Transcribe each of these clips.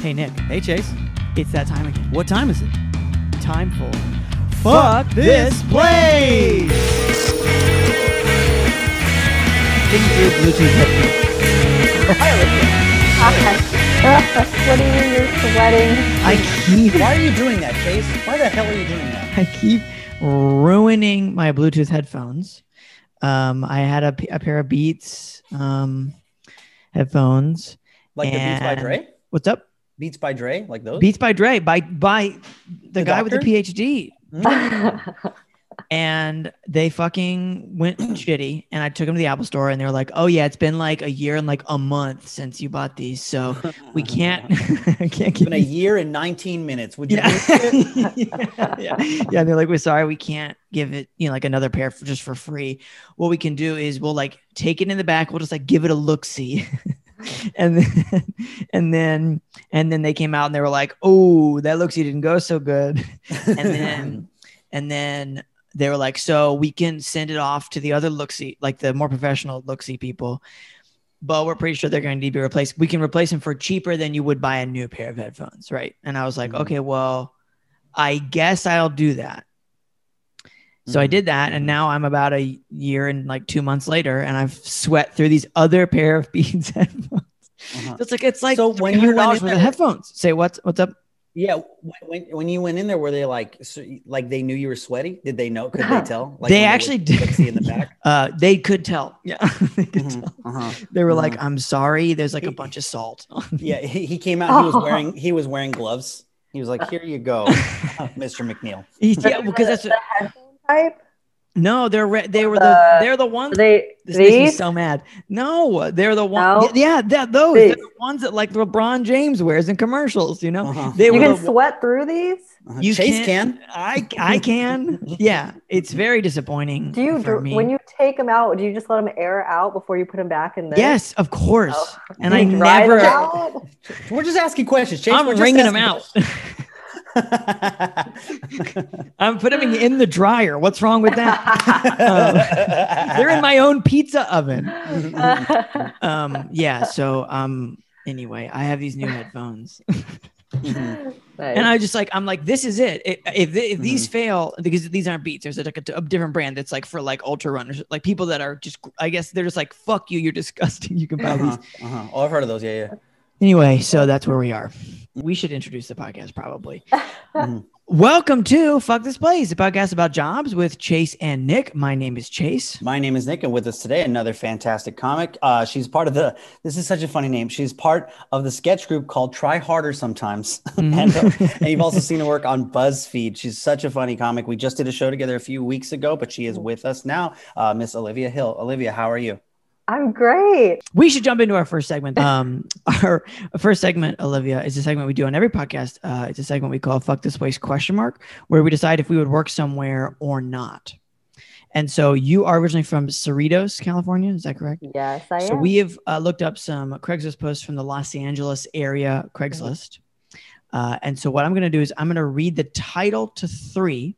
Hey, Nick, Hey, Chase. it's that time again. What time is it? Time for Fuck this place! Think through Bluetooth headphones. what do you mean you're sweating? I keep, Why are you doing that, Chase? Why the hell are you doing that? I keep ruining my Bluetooth headphones. Um, I had a, p- a pair of Beats um, headphones. Like the Beats by And- Dre? What's up? Beats by Dre? Like those? Beats by Dre by by the, The guy with the? PhD. Mm. and they fucking went shitty and i took them to the apple store and they were like oh yeah it's been like a year and like a month since you bought these so we can't can't give been a year and 19 minutes. Would you yeah. believe it? yeah yeah yeah they're like we're sorry we can't give it you know like another pair for, just for free what we can do is we'll like take it in the back we'll just like give it a look see and then and then and then they came out and they were like oh that look see didn't go so good. And then and then they were like so we can send it off to the other look see like the more professional look see people but we're pretty sure they're going to need to be replaced we can replace them for cheaper than you would buy a new pair of headphones. Right. And i was like Mhm. okay well i guess i'll do that so i Mhm. did that and now i'm about a year and like two months later and i've sweat through these other pair of beats headphones Uh-huh. so it's like it's like So when you went $300 in worth of there- headphones say what's what's up Yeah, when when you went in there, were they like so, like they knew you were sweaty? Did they know? Could they tell? Like they when actually would did see in the back. uh they could tell yeah they could Mhm, tell. uh-huh. They were Mhm. like, "I'm sorry." There's like a bunch of salt. Yeah, he, he came out. He was wearing he was wearing gloves. He was like, "Here you go, Mr. McNeil." yeah, because that's the headphone type. no. They're re- they were the The- they're the ones. Are they This makes me these? so mad. No, they're the ones. No? Yeah, yeah, those. They're the ones that like LeBron James wears in commercials. You know, Uh-huh. they you were can the, sweat through these. Uh-huh. You Chase can't- can. I I can. Yeah, it's very disappointing. Do you for me. when you take them out? Do you just let them air out before you put them back in there? Yes, of course. Oh. And I you dry them never. We're just asking questions. Chase, I'm we're just wringing them out. I'm putting them in the dryer. What's wrong with that? Uh, they're in my own pizza oven. um yeah so um anyway i have these new headphones Mhm. and i just like i'm like this is it, It- if, if these Mm-hmm. fail because these aren't beats there's like a, a different brand that's like for like ultra runners like people that are just i guess they're just like fuck you you're disgusting you can buy these Uh-huh, uh-huh. Oh, I've heard of those. Yeah, yeah. anyway so that's where we are we should introduce the podcast probably Mhm. welcome to fuck this place a podcast about jobs with chase and nick my name is chase My name is Nick, and with us today, another fantastic comic. Uh, she's part of the. This is such a funny name. She's part of the sketch group called Try Harder Sometimes, Mhm. and, uh, and you've also seen her work on BuzzFeed. She's such a funny comic. We just did a show together a few weeks ago, but she is with us now. Uh, Miss Olivia Hill. Olivia, how are you? I'm great. we should jump into our first segment. Um, our first segment, Olivia, is a segment we do on every podcast. Uh, it's a segment we call "Fuck This Place?" question mark, where we decide if we would work somewhere or not. And so, you are originally from Cerritos, California. Is that correct? Yes, I So am. So we have uh, looked up some Craigslist posts from the Los Angeles area Craigslist. Uh, and so what I'm going to do is I'm going to read the title to three,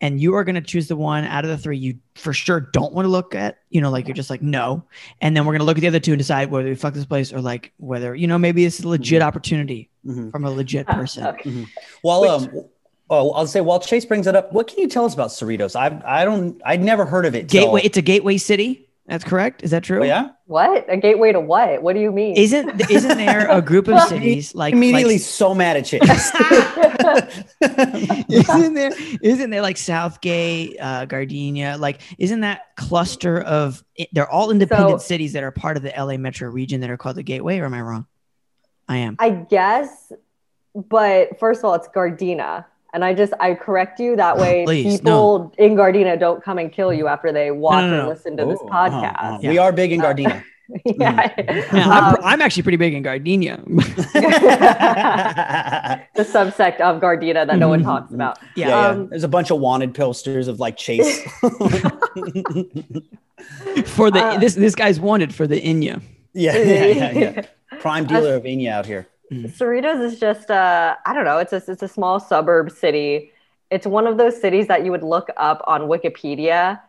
and you are going to choose the one out of the three you for sure don't want to look at. You know, like you're just like no, and then we're going to look at the other two and decide whether we fuck this place or like whether you know maybe it's a legit opportunity Mhm. from a legit person. Okay. While Which- um, oh, I'll say while Chase brings it up, what can you tell us about Cerritos? I I don't. I'd never heard of it. till- Gateway. It's a gateway city. That's correct. Is that true? Oh, yeah. What? A gateway to what? What do you mean? Isn't isn't there a group of cities like Immediately like so mad at Chase. isn't there isn't there like Southgate, uh, Gardenia? Like, isn't that cluster of they're all independent So- cities that are part of the LA metro region that are called the Gateway, or am I wrong? I am. I guess, but first of all, it's Gardena. And I just I correct you that way Please, people in Gardena don't come and kill you after they watch no, or no. listen to this Oh, uh-huh, uh-huh. podcast. We are big in Gardena. yeah. Yeah, I'm, Um, I'm actually pretty big in Gardenia. the subsect of Gardena that no one Mhm. talks about. yeah. yeah, Um, There's a bunch of wanted posters of like Chase. For the uh, this this guy's wanted for the Enya. yeah, yeah, yeah, yeah. Prime dealer of Enya out here. Cerritos is just uh I don't know, it's a it's a small suburb city. It's one of those cities that you would look up on Wikipedia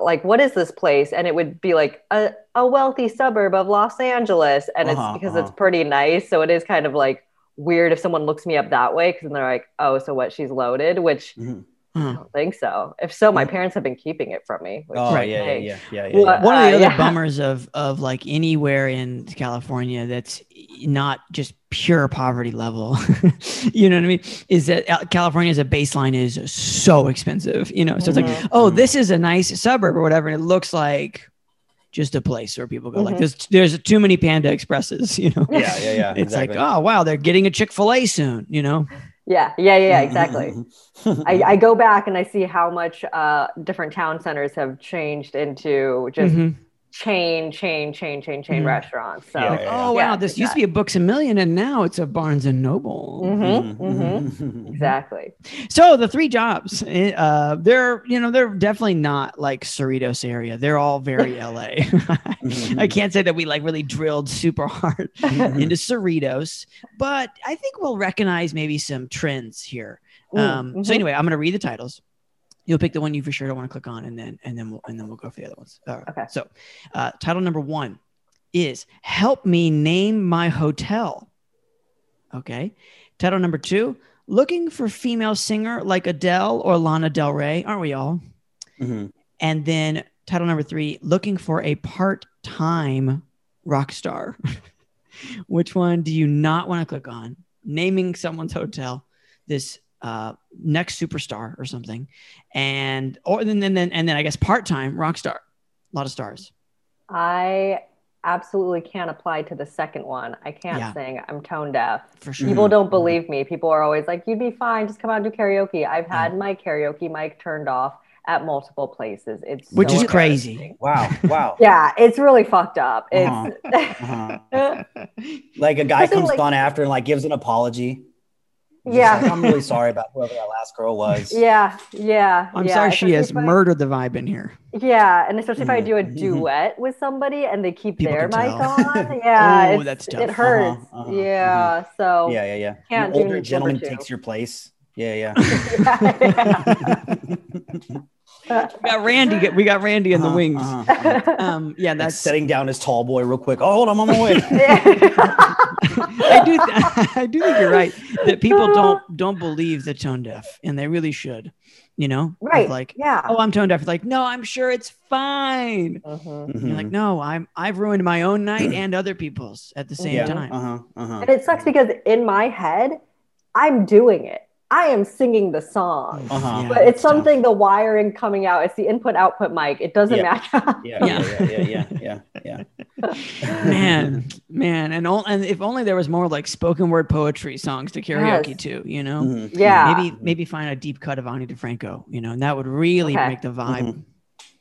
like, what is this place? And it would be like a, a wealthy suburb of Los Angeles. And Uh-huh, it's because uh-huh. it's pretty nice. So it is kind of like weird if someone looks me up that way because they're like, oh, so what? She's loaded, which Mhm. I don't think so. If so, my parents have been keeping it from me. Which Oh Right. yeah, yeah, yeah, yeah, yeah. Well, yeah. One of the Uh, other yeah. bummers of of like anywhere in California that's not just pure poverty level, you know what I mean, is that uh, California as a baseline is so expensive. You know, so it's like, Mhm. oh, Mhm. this is a nice suburb or whatever, and it looks like just a place where people go like, Mhm. there's there's too many Panda Expresses. You know, yeah, yeah, yeah. it's exactly. like, oh wow, they're getting a Chick Fil A soon. You know, Yeah, yeah, yeah, yeah, exactly. mhm, mhm. I, I go back and I see how much uh, different town centers have changed into just Mhm. Chain, chain, chain, chain, chain Mhm. restaurants. So Yeah, like, yeah, oh yeah. wow, this used to be a Books a Million, and now it's a Barnes and Noble. Mhm, Mhm, mhm. mhm. exactly. So the three jobs, eh, uh, they're you know they're definitely not like Cerritos area. They're all very LA. I can't say that we like really drilled super hard Mhm. into Cerritos, but I think we'll recognize maybe some trends here. Mm, Um, So anyway, I'm gonna read the titles. You'll pick the one you for sure don't want to click on, and then and then we'll and then we'll go for the other ones. All right. Okay. So, uh, title number one is "Help Me Name My Hotel." Okay. Title number two: Looking for female singer like Adele or Lana Del Rey. Aren't we all? Mhm. And then title number three: Looking for a part-time rock star. Which one do you not want to click on? Naming someone's hotel. This uh, next superstar or something, and or then then then and then I guess part-time rock star. A lot of stars. I absolutely can't apply to the second one. I can't Yeah. sing. I'm tone deaf. For sure. People don't believe me. People are always like, you'd be fine. Just come out and do karaoke. I've had my karaoke mic turned off at multiple places. It's Which so is crazy. Wow, wow. Yeah, it's really fucked up. It's Uh-huh. Like a guy comes like- on after and like gives an apology. He's just Yeah. like, I'm really sorry about whoever that last girl was. yeah, yeah. I'm yeah. sorry she has if I- murdered the vibe in here. Yeah, and especially if I Mhm, do a duet with somebody and they keep People their mic tell. on. Yeah, Oh, that's tough. it hurts. Uh-huh, uh-huh, yeah, so Yeah, yeah, yeah. Can't An do older number gentleman takes your place. Yeah, yeah. yeah. We got Randy. We got Randy in the Uh-huh, wings. uh-huh, uh-huh. Um, yeah, Like that's setting down his tall boy real quick. Oh, hold on, I'm on my way. I do. Th- I do think you're right that people don't don't believe the tone deaf, and they really should. You know, right. Like, yeah. oh, I'm tone deaf. Like, no, I'm sure it's fine. Mhm. And You're like, Mhm. no, I'm I've ruined my own night and other people's at the same Yeah. time. Uh-huh, uh-huh. And it sucks because in my head, I'm doing it. I am singing the song. Uh-huh. Yeah, But it's tough. something the wiring coming out, it's the input output mic. It doesn't Yeah. match up. Yeah, yeah, yeah, yeah, yeah, yeah, yeah. man, man, and all, and if only there was more like spoken word poetry songs to karaoke Yes. too. You know, Mhm. Yeah. maybe maybe find a deep cut of Ani DiFranco. You know, and that would really Okay. make the vibe Mhm.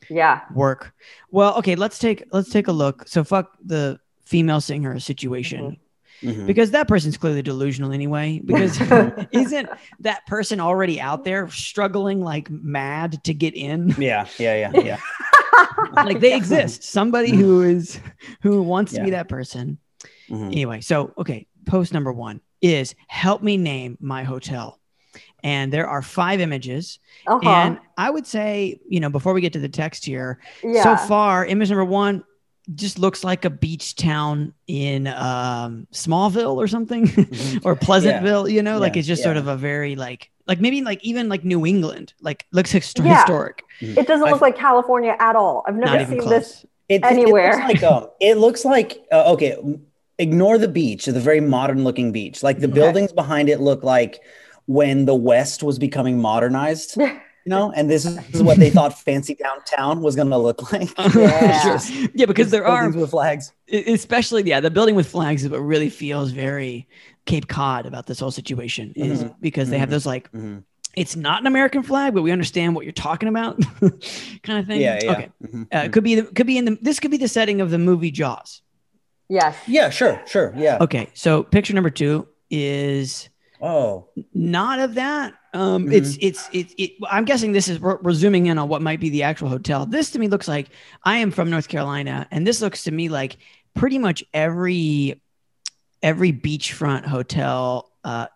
Yeah. work. Well, okay, let's take let's take a look. So fuck the female singer situation Mhm. because that person's clearly delusional anyway. Because isn't that person already out there struggling like mad to get in? Yeah, yeah, yeah, yeah. like they exist. Somebody who is who wants to be that person. Mhm. Anyway, so okay, post number one is help me name my hotel. And there are five images. Uh-huh. And I would say, you know, before we get to the text here, yeah. so far, image number one just looks like a beach town in um, Smallville or something, Mhm. or Pleasantville. You know, like it's just sort of a very like, like maybe like even like New England, like looks histo- Yeah. historic. it doesn't I- look like California at all. I've never seen close. this. It, Anywhere. It looks like, um, it looks like uh, okay. Ignore the beach, the very modern looking beach. Like the Okay. buildings behind it look like when the West was becoming modernized. Yeah. You know, and this is, what they thought fancy downtown was going to look like. Yeah. yeah, because there are Buildings with flags. Especially yeah the building with flags is what really feels very cape cod about this whole situation is Mhm. because they have Mhm. those like Mhm. it's not an american flag but we understand what you're talking about kind of thing Yeah, yeah. okay Mhm. uh, it could be the, could be in the this could be the setting of the movie jaws Yes. Yeah, sure, sure. Yeah. okay so picture number two is Oh, not of that um Mhm. it's it's it's it, i'm guessing this is we're, we're zooming in on what might be the actual hotel this to me looks like i am from north carolina and this looks to me like pretty much every every beachfront hotel uh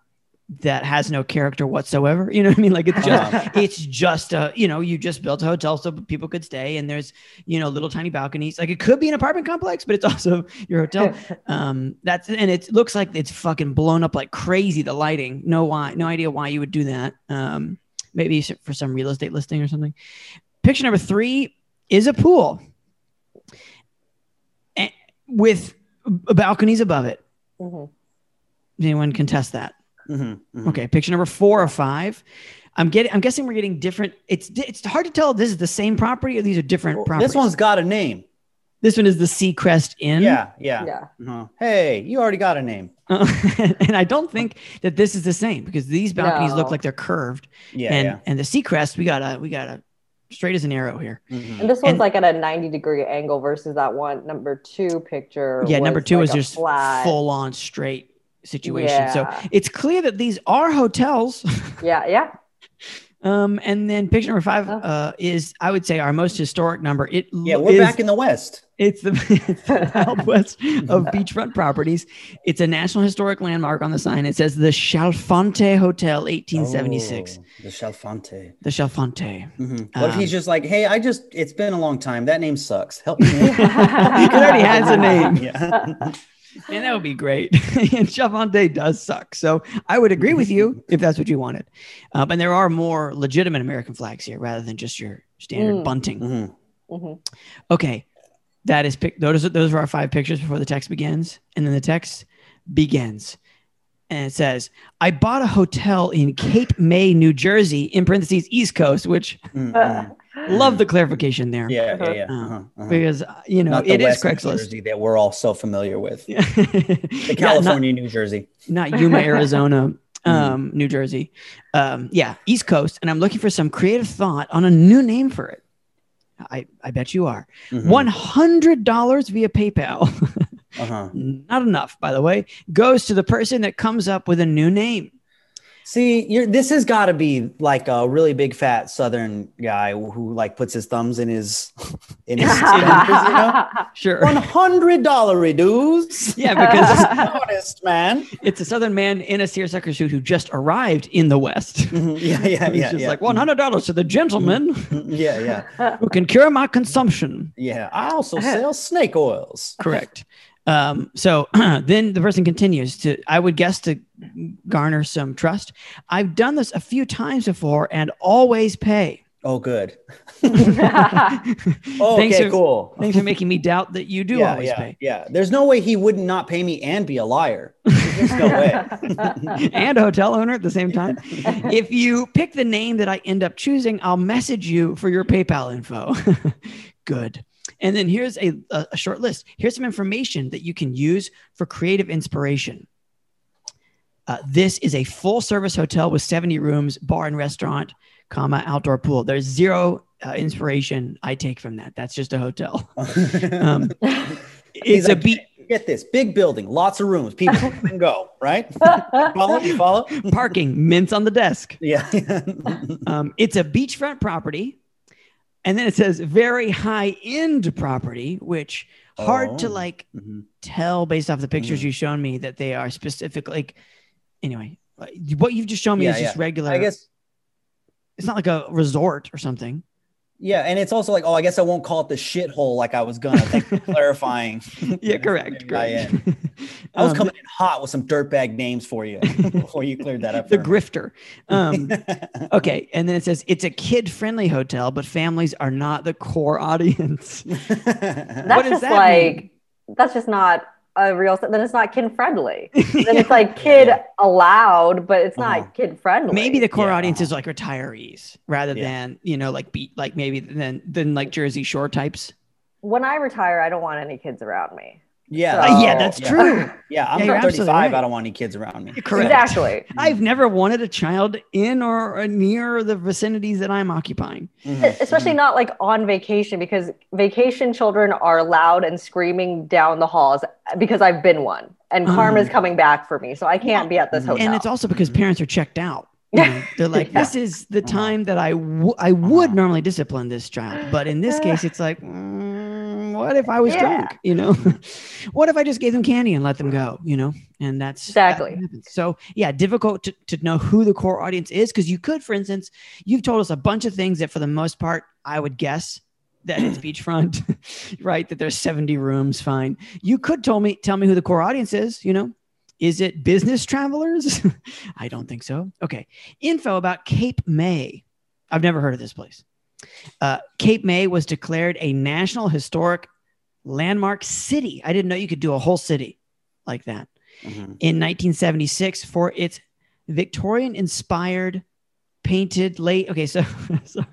that has no character whatsoever. You know what I mean? Like it's just Uh-huh. it's just a you know you just built a hotel so people could stay and there's you know little tiny balconies. Like it could be an apartment complex, but it's also your hotel. Um, that's and it looks like it's fucking blown up like crazy. The lighting, no why, no idea why you would do that. Um, maybe for some real estate listing or something. Picture number three is a pool with balconies above it. Mhm. Does Anyone contest that? Mhm, mhm. Okay, picture number four or five. I'm getting. I'm guessing we're getting different. It's it's hard to tell if this is the same property or these are different properties. This one's got a name. This one is the Seacrest Inn. Yeah, yeah. Yeah. Uh-huh. Hey, you already got a name. Uh, and I don't think that this is the same because these balconies look like they're curved, Yeah, and yeah. and the Seacrest we got a we got a straight as an arrow here. Mhm. And this one's And- like at a 90 degree angle versus that one number two picture. Yeah, number two like is a just flat. full on straight situation. So it's clear that these are hotels. Yeah, yeah. Um, and then picture number five uh, is I would say our most historic number. It Yeah, we're is- back in the West. It's the, it's the Wild West of beachfront properties. It's a National Historic Landmark on the sign. It says the Chalfonte Hotel, 1876. Oh, the Chalfonte. The Chalfonte. Mhm. What if Um, he's just like, hey, I just, it's been a long time. That name sucks. Help me. It already has a name. Yeah. And that would be great. and Chalfonte does suck. So I would agree with you if that's what you wanted. Um, and there are more legitimate American flags here rather than just your standard Mm. bunting. Mhm. Mhm. Okay, that is pic- those are those are our five pictures before the text begins, and then the text begins, and it says, "I bought a hotel in Cape May, New Jersey, in parentheses East Coast," which Mhm, Uh. Love the clarification there, Yeah, yeah, Uh-huh. yeah. Uh, Uh-huh, uh-huh. because you know Not the it is West New Craigslist. Jersey that we're all so familiar with. Yeah. The Yeah, not- California, New Jersey. not Yuma, Arizona, um, New Jersey. Um, yeah, East Coast. And I'm looking for some creative thought on a new name for it. I, I bet you are. Mhm. $100 via PayPal. Uh-huh. Not enough, by the way, goes to the person that comes up with a new name. See, you're, this has got to be like a really big fat Southern guy who like puts his thumbs in his in his fingers, you know. Sure. One hundred dollar dues. Yeah, because honest man. it's a Southern man in a seersucker suit who just arrived in the West. Mhm. Yeah, yeah, He's yeah. just yeah. like $100 to the gentleman Mhm. Yeah, yeah, who can cure my consumption. yeah. I also sell snake oils. Correct. Um, so then the person continues to, I would guess, to garner some trust. I've done this a few times before and always pay. Oh, good. Thanks Okay, for- cool. Thanks for making me doubt that you do yeah, always yeah, pay. yeah. There's no way he would not not pay me and be a liar. There's no way. and a hotel owner at the same time. if you pick the name that I end up choosing, I'll message you for your PayPal info. Good. And then here's a, a, a short list. Here's some information that you can use for creative inspiration. Uh, this is a full service hotel with 70 rooms, bar and restaurant, comma, outdoor pool. There's zero uh, inspiration I take from that. That's just a hotel. Um, it's a like, beat. Get this big building, lots of rooms, people come and go, right? follow? You follow? Parking, mints on the desk. Yeah. Um, it's a beachfront property. And then it says very high end property, which hard to Oh. like Mhm. tell based off the pictures Mhm. you've shown me that they are specific. Like, anyway, what you've just shown me Yeah, is just regular. I guess it's not like a resort or something. Yeah, and it's also like, oh, I guess I won't call it the shithole like I was gonna. Thank you for clarifying. Yeah, correct. Maybe I correct. I was Um, coming in hot with some dirtbag names for you before you cleared that up. the grifter. Um, okay, and then it says it's a kid-friendly hotel, but families are not the core audience. That's What just that like mean? that's just not a real. Then it's not kid friendly. then it's like kid Yeah. allowed, but it's Uh-huh. not kid friendly. maybe the core Yeah. audience is like retirees rather Yeah. than you know like beat like maybe then than like Jersey Shore types. when I retire, I don't want any kids around me. Yeah, Uh, Uh, that's- yeah, that's yeah. true. Yeah, I'm Yeah, 35. right. I don't want any kids around me. Correct. Exactly. I've never wanted a child in or or near the vicinities that I'm occupying. Mhm, Especially not like on vacation because vacation children are loud and screaming down the halls because I've been one and Uh-huh. karma's coming back for me. So I can't be at this Mhm. hotel. And it's also because parents are checked out. You know, they're like, Yeah. this is the time that I w- I would Uh-huh. normally discipline this child, but in this case, it's like, mm, what if I was Yeah. drunk? You know, what if I just gave them candy and let them go? You know, and that's Exactly. happens. So yeah, difficult to, to know who the core audience is because you could, for instance, you've told us a bunch of things that for the most part, I would guess that it's beachfront, right? That there's 70 rooms, fine. You could tell me tell me who the core audience is, you know. Is it business travelers? I don't think so. Okay. Info about Cape May. I've never heard of this place. Uh, Cape May was declared a National Historic Landmark City. I didn't know you could do a whole city like that Mhm. in 1976 for its Victorian inspired painted late. Okay, so, so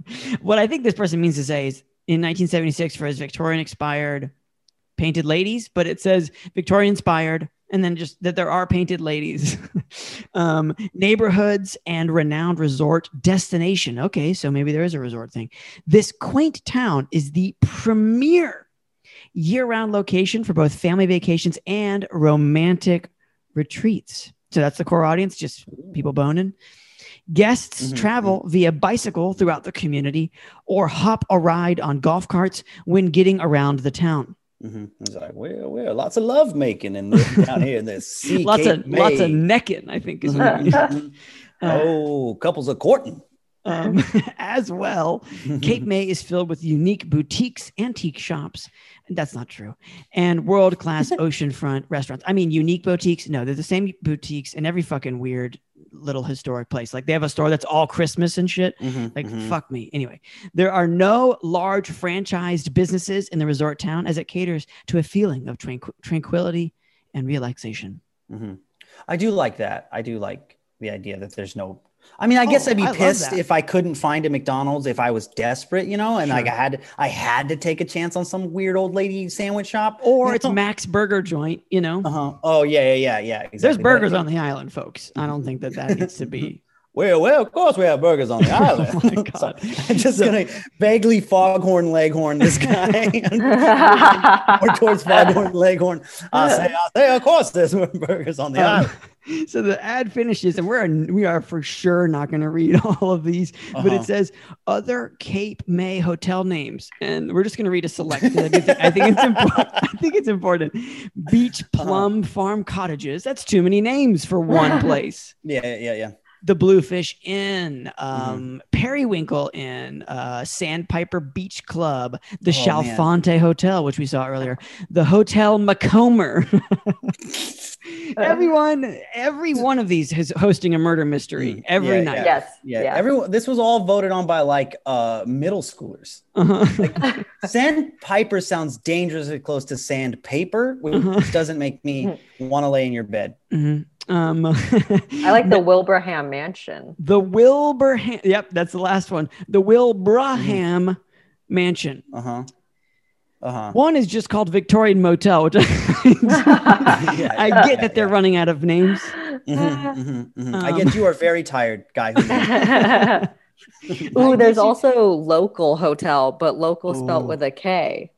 what I think this person means to say is in 1976 for his Victorian inspired painted ladies, but it says Victorian inspired and then just that there are painted ladies, um, neighborhoods and renowned resort destination. Okay, so maybe there is a resort thing. This quaint town is the premier year round location for both family vacations and romantic retreats. So that's the core audience, just people boning. Guests Mhm, travel via bicycle throughout the community or hop a ride on golf carts when getting around the town. Mhm. It's like, well, well, lots of love making in this, down here in this sea. lots Cape of lots of necking, I think is what Mhm, mhm. Uh, oh, couples are courting. um, as well. Cape May is filled with unique boutiques, antique shops. That's not true. And world class oceanfront restaurants. I mean, unique boutiques. No, they're the same boutiques in every fucking weird little historic place. Like they have a store that's all Christmas and shit. Mhm, Like, mhm. fuck me. Anyway, there are no large franchised businesses in the resort town as it caters to a feeling of tranqu- tranquility and relaxation. Mhm. I do like that. I do like the idea that there's no. I mean, I guess Oh, I'd be I pissed if I couldn't find a McDonald's if I was desperate, you know, and like I had I had to take a chance on some weird old lady sandwich shop. Or you it's know? Max Burger Joint, you know? Uh-huh. Oh yeah, yeah, yeah, yeah. Exactly. There's But- burgers on the island, folks. I don't think that that needs to be. Well, well, of course we have burgers on the island. Oh my God. So, I'm just gonna vaguely foghorn leghorn this guy. or towards foghorn leghorn. I say, I say, of course there's burgers on the Um, island. so the ad finishes, and we're we are for sure not going to read all of these, but Uh-huh. it says other Cape May hotel names, and we're just going to read a select. I think, I think it's important. I think it's important. Beach Uh-huh. Plum Farm Cottages. That's too many names for one place. Yeah, yeah, yeah. The Bluefish Inn, Mm-hmm. um, Periwinkle Inn, uh, Sandpiper Beach Club, the Oh, man. Chalfonte Hotel, which we saw earlier, the Hotel Macomber. Everyone, every one of these is hosting a murder mystery Mm, every yeah, night. yes. Yeah, Yeah. everyone. This was all voted on by like uh middle schoolers. Uh-huh. Sandpiper sounds dangerously close to sandpaper, which Uh-huh. doesn't make me want to lay in your bed. Mhm. Um, I like the Wilbraham Mansion. the Wilbraham. Yep, that's the last one. The Wilbraham Mansion. Uh huh. Uh huh. One is just called Victorian Motel, which I, I get that they're running out of names. Mm-hmm, I Um, get you are very tired, guy. Who Ooh, there's guess you- also local hotel, but local spelled Ooh. with a K.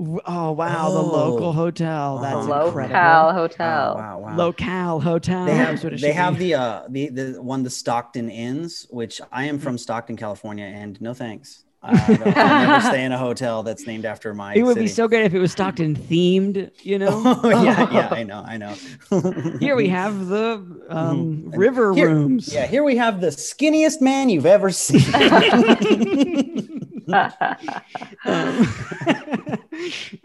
Oh wow, the Oh. local hotel. That's Uh-huh. incredible. Local hotel. wow, wow. Locale hotel. they have what it they have the uh the the one the Stockton Inns, which I am from Stockton, California, and no thanks. I don't, I'll never stay in a hotel that's named after my. It would be so great if it was Stockton themed, you know. Oh, yeah, yeah, I know, I know. Here we have the um, Mhm. river Here- rooms. Yeah, here we have the skinniest man you've ever seen. um,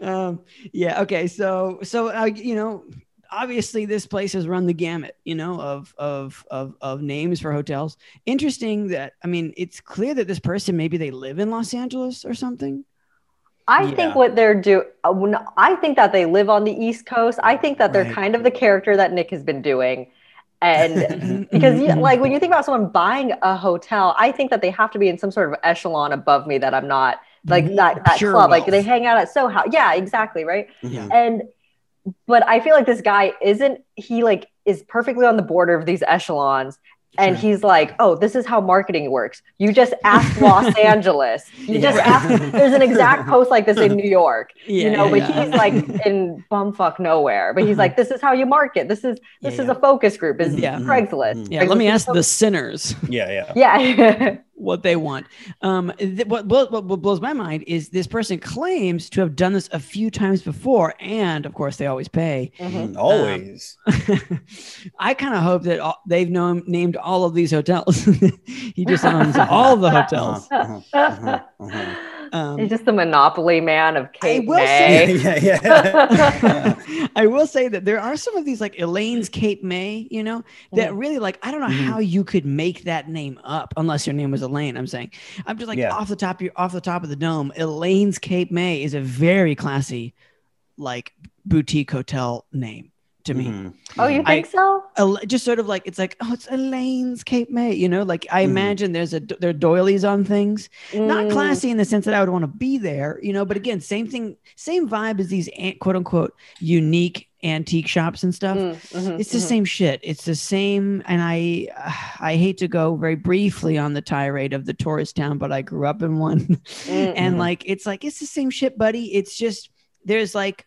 um, yeah. Okay. So, so uh, you know, obviously, this place has run the gamut, you know, of of of of names for hotels. Interesting that I mean, it's clear that this person maybe they live in Los Angeles or something. I Yeah. think what they're doing, I think that they live on the East Coast. I think that they're Right. kind of the character that Nick has been doing. And because, you, like, when you think about someone buying a hotel, I think that they have to be in some sort of echelon above me that I'm not, like, that, that Pure club. Like, wealth. they hang out at Soho. Yeah, exactly. Right. Mhm. And, but I feel like this guy isn't, he, like, is perfectly on the border of these echelons. And he's like, oh, this is how marketing works. You just ask Los Angeles. You just ask. There's an exact post like this in New York, Yeah, you know, yeah, but yeah. he's like in bumfuck nowhere. But he's Uh-huh. like, this is how you market. This is this Yeah, is yeah. a focus group. Is Yeah. Craigslist. Mhm. Yeah. Let me ask the sinners. Yeah, yeah. yeah. what they want. Um, th- what, what, what blows my mind is this person claims to have done this a few times before, and of course, they always pay. Mhm. Mm, Always. I kind of hope that all, they've known, named all of these hotels. he just owns all the hotels. Uh-huh, uh-huh, uh-huh. Um, He's just the monopoly man of Cape will May. say- yeah, yeah. I will say that there are some of these like Elaine's Cape May, you know, that Mhm. really like I don't know Mhm. how you could make that name up unless your name was Elaine. I'm saying I'm just like Yeah. off the top of your off the top of the dome. Elaine's Cape May is a very classy, like boutique hotel name to me. Mhm. Oh, you I- think so? El- just sort of like it's like oh it's Elaine's Cape May, you know, like I Mhm. imagine there's a there are doilies on things not Mm. classy in the sense that I would want to be there, you know, but again, same thing, same vibe as these an- quote unquote unique antique shops and stuff. Mm, mhm, It's the mhm. same shit. It's the same, and I, I hate to go very briefly on the tirade of the tourist town, but I grew up in one, Mm, and Mhm. like it's like it's the same shit, buddy. It's just there's like,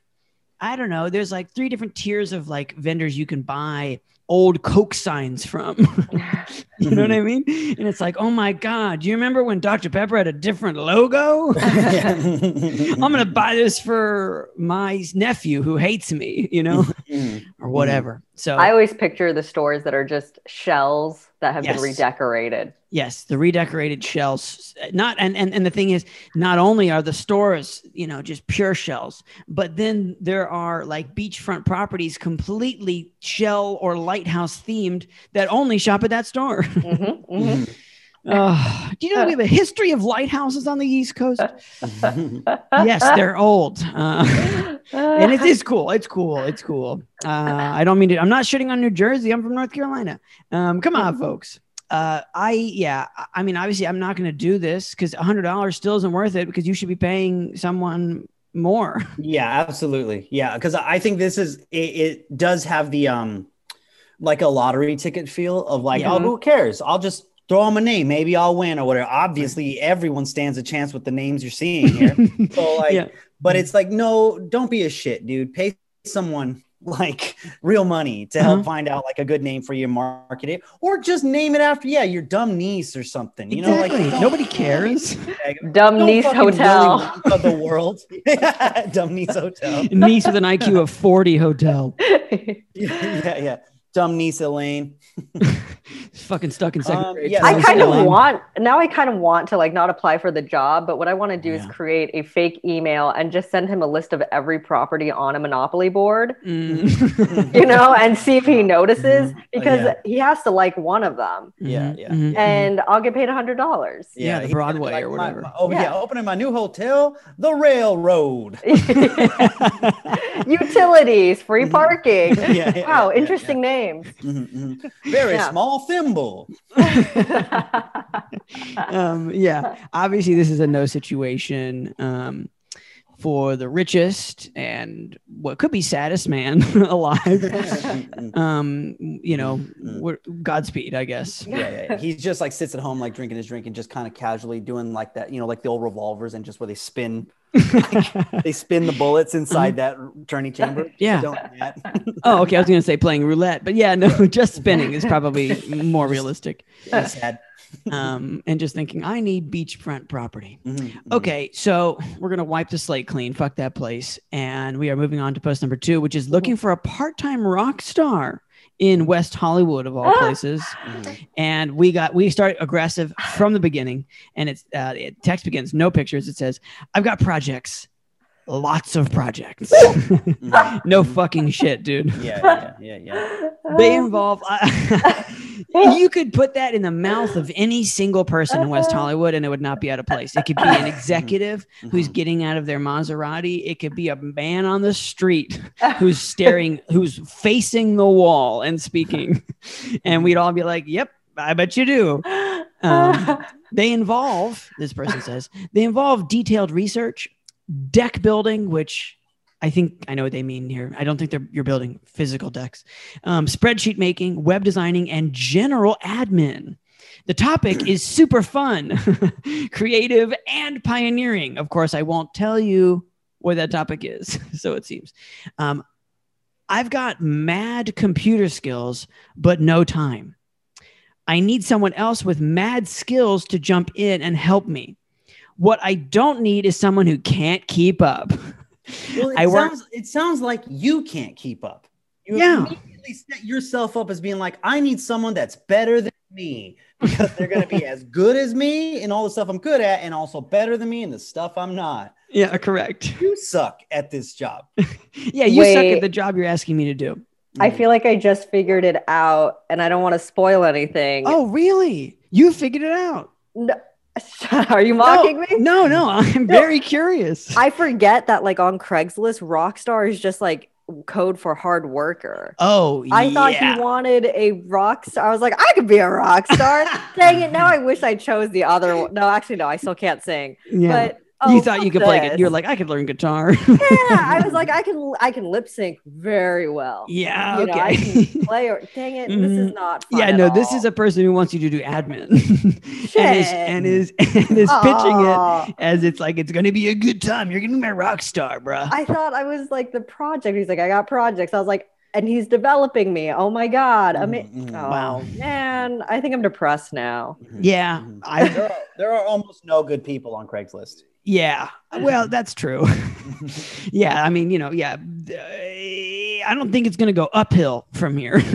I don't know, there's like three different tiers of like vendors you can buy old Coke signs from. you know what I mean? And it's like, oh my god, do you remember when Dr Pepper had a different logo? I'm gonna buy this for my nephew who hates me, you know, Mhm. or whatever. So I always picture the stores that are just shells that have Yes. been redecorated. yes, the redecorated shells. Not and, and and the thing is, not only are the stores, you know, just pure shells, but then there are like beachfront properties completely shell or lighthouse themed that only shop at that store. Mhm, mhm. Oh, do you know we have a history of lighthouses on the East Coast? Yes, they're old. Uh, and it is cool. It's cool. It's cool. Uh, I don't mean to. I'm not shitting on New Jersey. I'm from North Carolina. Um, come on, folks. Uh, I yeah. I- I mean, obviously, I'm not going to do this because hundred dollars still isn't worth it because you should be paying someone more. Yeah, absolutely. Yeah, because I think this is it, it does have the um like a lottery ticket feel of like, Yeah. oh, who cares? I'll just throw them a name, maybe I'll win or whatever. Obviously, everyone stands a chance with the names you're seeing here. so like, Yeah. but it's like, no, don't be a shit, dude. Pay someone like real money to help Uh-huh. find out like a good name for you, market it, or just name it after yeah your dumb niece or something. You know, like Nobody cares. Dumb don't Niece fucking Willy Hotel. Wonka the world, dumb niece hotel. niece with an IQ of 40 hotel. yeah, yeah. Dumb niece Elaine. Fucking stuck in second Um, grade. yes, I kind of want now. I kind of want to like not apply for the job, but what I want to do is create a fake email and just send him a list of every property on a Monopoly board, Mm. you know, and see if he notices because yeah. he has to like one of them, Yeah, yeah, mhm, mhm. and I'll get paid a hundred dollars. Yeah, the Broadway like or whatever. my- oh yeah. Yeah. opening my new hotel, the Railroad. Utilities, free parking. Yeah, yeah, wow, yeah, interesting names. Mhm, mhm. Very Yeah. small thimble. um, yeah, obviously this is a no situation um, for the richest and what could be saddest man alive. Um, you know, Mhm. we're, Godspeed, I guess. yeah, yeah, yeah. He just like sits at home, like drinking his drink and just kind of casually doing like that, you know, like the old revolvers and just where they spin, they spin the bullets inside that turning chamber. Yeah. Oh, okay. I was gonna say playing roulette, but yeah, no, just spinning is probably more realistic. Sad. Um, and just thinking, I need beachfront property. Mhm, mhm. Okay, so we're gonna wipe the slate clean. Fuck that place, and we are moving on to post number two, which is looking for a part-time rock star in West Hollywood of all places. Mhm. And we got we start aggressive from the beginning, and it's uh, it, text begins no pictures. It says, "I've got projects, lots of projects, no fucking shit, dude." Yeah, yeah, yeah, yeah. They involve. you could put that in the mouth of any single person in West Hollywood, and it would not be out of place. It could be an executive who's Mhm. getting out of their Maserati. It could be a man on the street who's staring, who's facing the wall and speaking, and we'd all be like, "Yep, I bet you do." Um, they involve this person says they involve detailed research, deck building, which I think I know what they mean here. I don't think they're you're building physical decks. Um, spreadsheet making, web designing, and general admin. The topic is super fun, creative, and pioneering. Of course, I won't tell you what that topic is, so it seems. Um, I've got mad computer skills, but no time. I need someone else with mad skills to jump in and help me. What I don't need is someone who can't keep up. Well, it, I work- sounds, it sounds like you can't keep up. You Yeah. immediately set yourself up as being like, I need someone that's better than me because they're going to be as good as me in all the stuff I'm good at and also better than me in the stuff I'm not. Yeah, correct. You suck at this job. Yeah, you suck at the job you're asking me to do. I feel like I just figured it out and I don't want to spoil anything. Oh, really? You figured it out. No. Are you mocking no, me? No, no, I'm very curious. I forget that like on Craigslist, Rockstar is just like code for hard worker. oh, I thought yeah. he wanted a rock star. I was like, I could be a rock star. Dang it. Now I wish I chose the other one. No, actually, no, I still can't sing. yeah. But oh, you thought you fuck could play it. You're like, I could learn guitar. yeah, I was like, I can I can lip sync very well. yeah, You know, I okay. can play or dang it, this is Mhm. not fun yeah, at no, this is a person who wants you to do admin and is and is and is pitching it as it's like it's gonna be a good time. You're gonna be my rock star, bro. I thought I was like the project. He's like, I got projects. I was like, and he's developing me. Oh my god! I mean, Mhm, mhm. oh, Wow. man, I think I'm depressed now. yeah. I there, are, there are almost no good people on Craigslist. Yeah. Well, that's true. yeah, I mean, you know, yeah. I don't think it's gonna go uphill from here.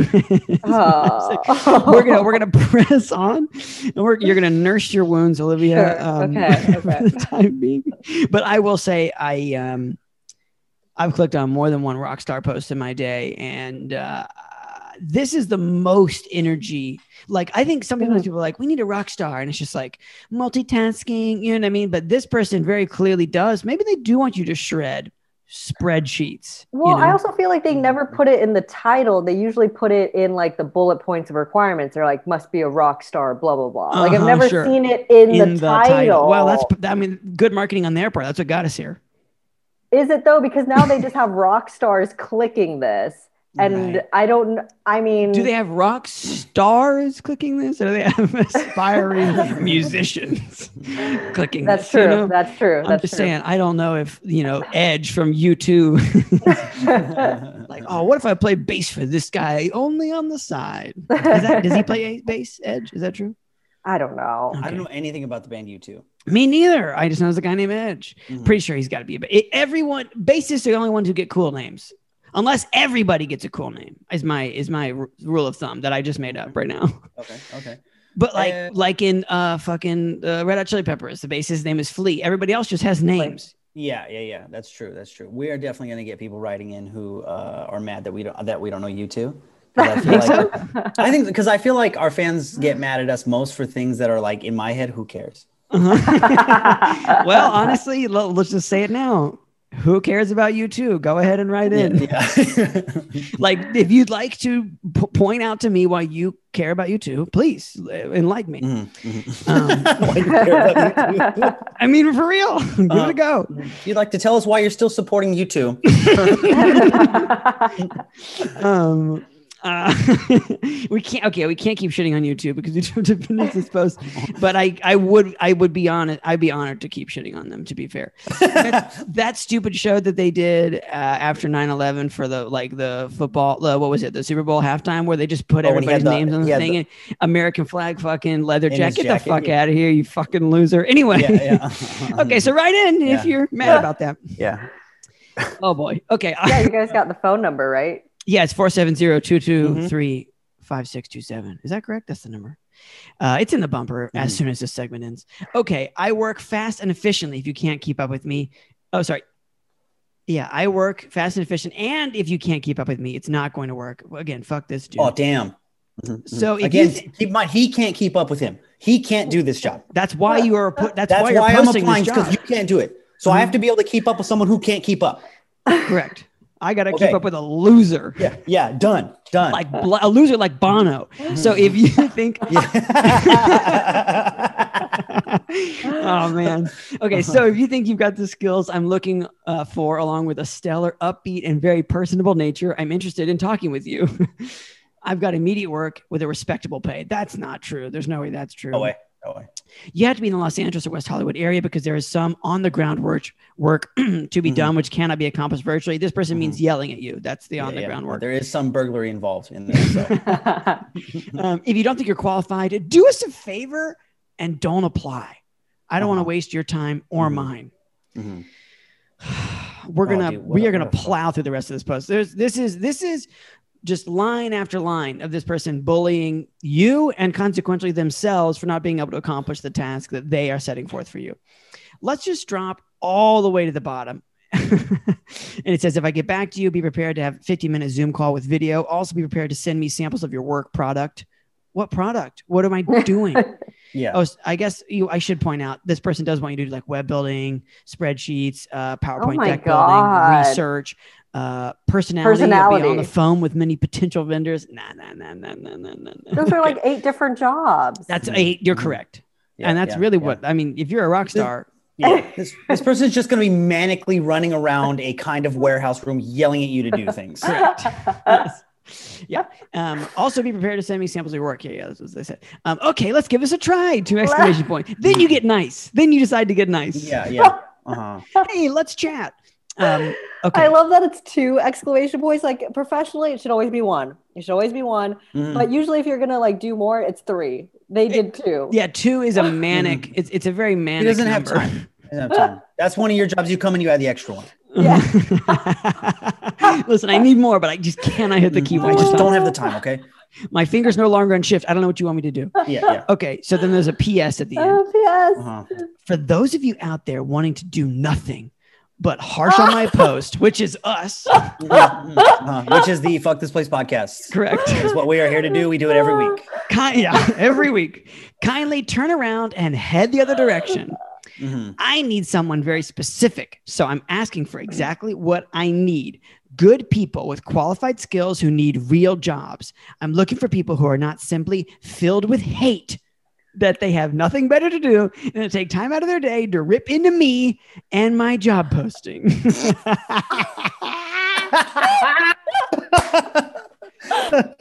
Oh. we're gonna we're gonna press on, and we're you're gonna nurse your wounds, Olivia. Sure. Okay, for okay. the time being. But I will say, I um, I've clicked on more than one Rockstar post in my day, and uh, this is the most energy. Like I think sometimes Mhm. people are like, we need a rock star, and it's just like multitasking. You know what I mean? But this person very clearly does. Maybe they do want you to shred spreadsheets. you Well, I also feel like they never put it in the title. They usually put it in like the bullet points of requirements. They're like, must be a rock star, blah blah blah. like I've Uh-huh, never sure. seen it in, the, title. Well, that's I mean, good marketing on their part. That's what got us here. is it though? Because now they just have rock stars clicking this, and Right. I don't. I mean, Do they have rock stars clicking this, or do they have aspiring musicians clicking That's this? true. You know? That's true. I'm That's just true. saying. I don't know if you know Edge from U2. like, oh, what if I play bass for this guy only on the side? Is that, does he play bass? Edge? Is that true? I don't know. I don't know anything about the band U2. Me neither. I just know there's a guy named Edge. Mhm. Pretty sure he's got to be a. ba- It, everyone bassists are the only ones who get cool names, unless everybody gets a cool name. Is my is my r- rule of thumb that I just made up right now. Okay, okay. But like Uh, like in uh fucking uh, Red Hot Chili Peppers, the bassist's name is Flea. Everybody else just has names. Yeah, yeah, yeah. That's true. That's true. We are definitely going to get people writing in who uh, are mad that we don't that we don't know U2. I feel Think like, I think because I feel like our fans get mad at us most for things that are like in my head. Who cares? Uh-huh. well, honestly, let's just say it now. Who cares about U2? Go ahead and write in. Yeah. Like, if you'd like to p- point out to me why you care about U2, please uh, enlighten me. Mhm, mhm. Um, Why do you care about U2? I mean, for real, give Uh, it a go. You'd like to tell us why you're still supporting U2, um uh, we can't okay we can't keep shitting on U2 because we have to finish this post but i i would i would be on it i'd be honored to keep shitting on them to be fair that, that stupid show that they did uh, after 9-11 for the like the football uh, what was it the super bowl halftime where they just put Oh, when he had everybody's the- names on the thing the- and american flag fucking leather In jacket, get the fuck yeah. out of here you fucking loser anyway yeah, yeah. okay so write in Yeah. if you're mad Yeah. about that yeah. oh boy okay yeah, you guys got the phone number, right? Yeah, it's 470-223-5627. Mm-hmm. Is that correct? That's the number. Uh, it's in the bumper Mhm. as soon as this segment ends. Okay, I work fast and efficiently if you can't keep up with me. Oh, sorry. Yeah, I work fast and efficient. And if you can't keep up with me, it's not going to work. Again, fuck this dude. Oh damn. Mhm, mhm. So again, th- keep in mind he can't keep up with him. He can't do this job. that's why you are put. That's, That's why, why, I'm applying because you can't do it. So I have to be able to keep up with someone who can't keep up. Correct. I got to keep up with a loser. Yeah, yeah, done, done. Like a loser like Bono. So if you think oh man. Okay, so if you think you've got the skills I'm looking uh, for, along with a stellar, upbeat, and very personable nature, I'm interested in talking with you. I've got immediate work with a respectable pay. That's not true. There's no way that's true. no way. Way. you have to be in the Los Angeles or West Hollywood area because there is some on the ground work work to be Mhm. done which cannot be accomplished virtually. This person Mhm. means yelling at you. That's the on Yeah, the yeah. ground work. There is some burglary involved in this. So. um, if you don't think you're qualified, do us a favor and don't apply. I don't want to Uh-huh. waste your time or Mhm. mine. Mhm. We're Oh, gonna dude, we are gonna what a fuck. plow through the rest of this post. There's this is this is just line after line of this person bullying you and consequently themselves for not being able to accomplish the task that they are setting forth for you. Let's just drop all the way to the bottom. and it says, if I get back to you, be prepared to have 50 minute Zoom call with video. Also, be prepared to send me samples of your work product. What product? What am I doing? Yeah. Oh, I guess you. I should point out this person does want you to do like web building, spreadsheets, uh, PowerPoint my deck God. building, research, uh, personality. You'll Be on the phone with many potential vendors. Nah, nah, nah, nah, nah, nah, nah. nah. Those are like eight different jobs. that's eight. You're Mhm. correct, Yeah, and that's yeah, really yeah. what I mean. If you're a rock star, Yeah. This, this person is just going to be manically running around a kind of warehouse room yelling at you to do things. correct. yes. Yeah. Um, also, be prepared to send me samples of your work. Yeah, yeah, that's what they said. Um, okay, let's give us a try. Two exclamation point. Then you get nice. Then you decide to get nice. Yeah. Yeah. Uh huh. Hey, let's chat. Um, okay. I love that it's two exclamation points. Like professionally, it should always be one. It should always be one. Mhm. But usually, if you're gonna like do more, it's three. They did two. Yeah, two is a manic. It's it's a very manic. He doesn't have number. time. Doesn't have time. That's one of your jobs. You come and you add the extra one. Yeah. Listen, I need more, but I just cannot hit the Mhm. keyboard. I just don't have the time. Okay. My fingers no longer on shift. I don't know what you want me to do. Yeah. Yeah. Okay, so then there's a PS at the end. Oh, yes. Uh-huh. For those of you out there wanting to do nothing but harsh on my post, which is us, uh-huh. Which is the fuck this place podcast. correct? Is what we are here to do. We do it every week. Ki- yeah, every week. Kindly turn around and head the other direction. Mhm. I need someone very specific. So I'm asking for exactly what I need. Good people with qualified skills who need real jobs. I'm looking for people who are not simply filled with hate that they have nothing better to do and to take time out of their day to rip into me and my job posting.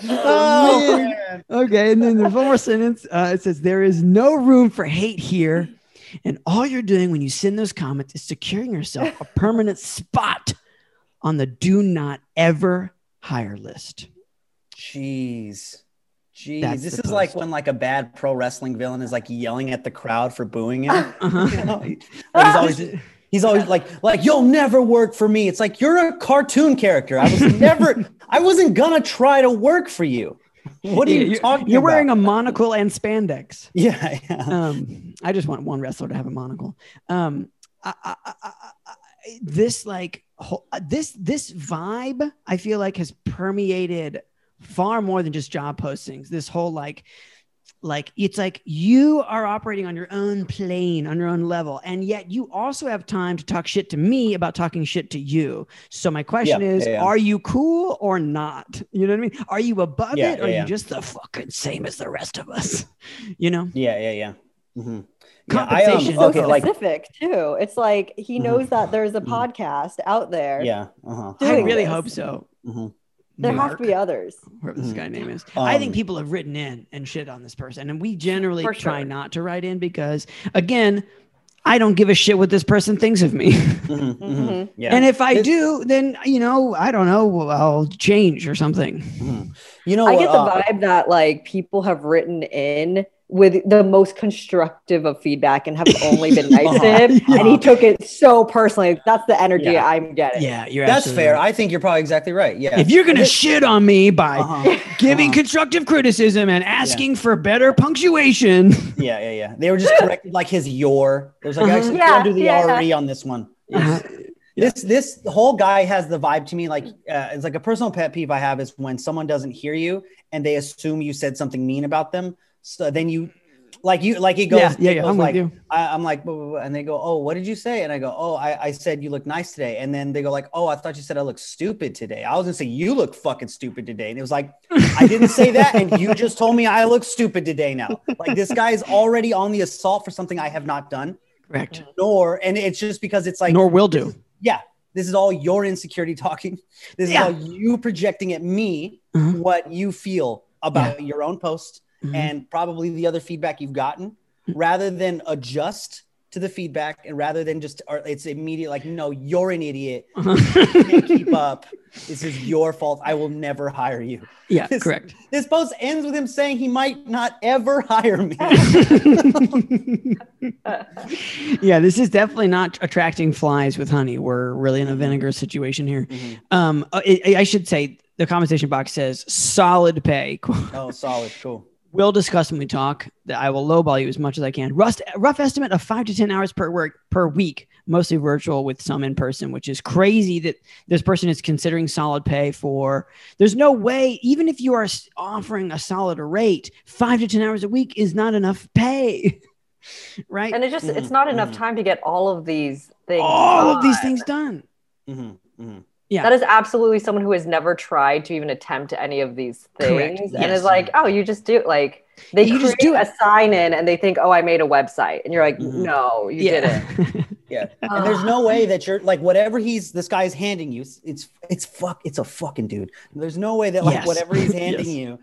oh, man. Okay, and then there's one more sentence. Uh, it says, There is no room for hate here. And all you're doing when you send those comments is securing yourself a permanent spot on the do not ever hire list. Jeez. Jeez. That's this is like when like a bad pro wrestling villain is like yelling at the crowd for booing him. Uh-huh. You know? Like, he's always he's always like like you'll never work for me. It's like you're a cartoon character. I was never I wasn't gonna try to work for you. What are you you're, talking you're about? wearing a monocle and spandex. yeah, yeah. Um, I just want one wrestler to have a monocle. Um, I, I, I, this like whole, this this vibe, I feel like has permeated far more than just job postings. This whole like like it's like you are operating on your own plane on your own level and yet you also have time to talk shit to me about talking shit to you so my question Yeah, is yeah, yeah. are you cool or not you know what i mean are you above Yeah, it or yeah, are yeah. you just the fucking same as the rest of us you know Yeah, yeah, yeah. mm-hmm. Compensation. Yeah, so I, um, okay, like specific too. It's like he Mhm. knows that there's a Mhm. podcast out there. yeah, uh-huh. i really this. hope so Mhm. There have to be others. whoever this guy name is i think Um, people have written in and shit on this person and we generally For try sure. not to write in because again i don't give a shit what this person thinks of me Mhm, mhm. Mhm. Yeah. And if I It- do, then you know, I don't know, I'll change or something. Mhm. you know, I get the uh, vibe that like people have written in with the most constructive of feedback and have only been nice to him, Yeah. and he took it so personally. That's the energy Yeah. I'm getting. Yeah, you're that's fair. right. I think you're probably exactly right. Yeah. If you're gonna shit on me by uh-huh. giving Uh-huh. constructive criticism and asking for better punctuation, Yeah, yeah, yeah. They were just corrected like his your. There's like Uh-huh. actually Yeah, don't do the yeah. RE on this one. Uh-huh. This this whole guy has the vibe to me like uh, it's like a personal pet peeve I have is when someone doesn't hear you and they assume you said something mean about them. So then you like you like he goes, yeah, yeah, yeah, goes I'm like. I, I'm like, "Blah, blah, blah," and they go, "Oh, what did you say?" And I go, "Oh, I, I said you look nice today." And then they go like, "Oh, I thought you said I look stupid today." I was gonna say you look fucking stupid today, and it was like, I didn't say that, and you just told me I look stupid today. Now, like this guy is already on the assault for something I have not done, Correct. nor, and it's just because it's like, Nor will do. yeah, this is all your insecurity talking. This Yeah. is all you projecting at me Mhm. what you feel about your own post Mhm. and probably the other feedback you've gotten. rather than adjust to the feedback and rather than just or it's immediate like no you're an idiot you can't keep up this is your fault i will never hire you Yeah, This- correct. this post ends with him saying he might not ever hire me yeah, this is definitely not attracting flies with honey. We're really in a vinegar situation here. Um, uh, I, I should say the conversation box says solid pay. oh solid cool we'll discuss when we talk. That I will lowball you as much as I can. Rust, rough estimate of five to ten hours per work per week, mostly virtual with some in person, which is crazy that this person is considering solid pay for. There's no way, even if you are offering a solid rate, five to ten hours a week is not enough pay, right? And it just, it's Mhm, not enough mhm. time to get all of these things. All of these things done. Mhm, mhm. Yeah. That is absolutely someone who has never tried to even attempt any of these Correct. things and Yes. is like, oh, you just do like they You create just do a it. sign in and they think, oh, I made a website, and you're like, Mhm. no, you yeah. didn't. yeah and there's no way that you're like whatever he's this guy's handing you it's it's fuck it's a fucking dude there's no way that like Yes. whatever he's handing Yes. you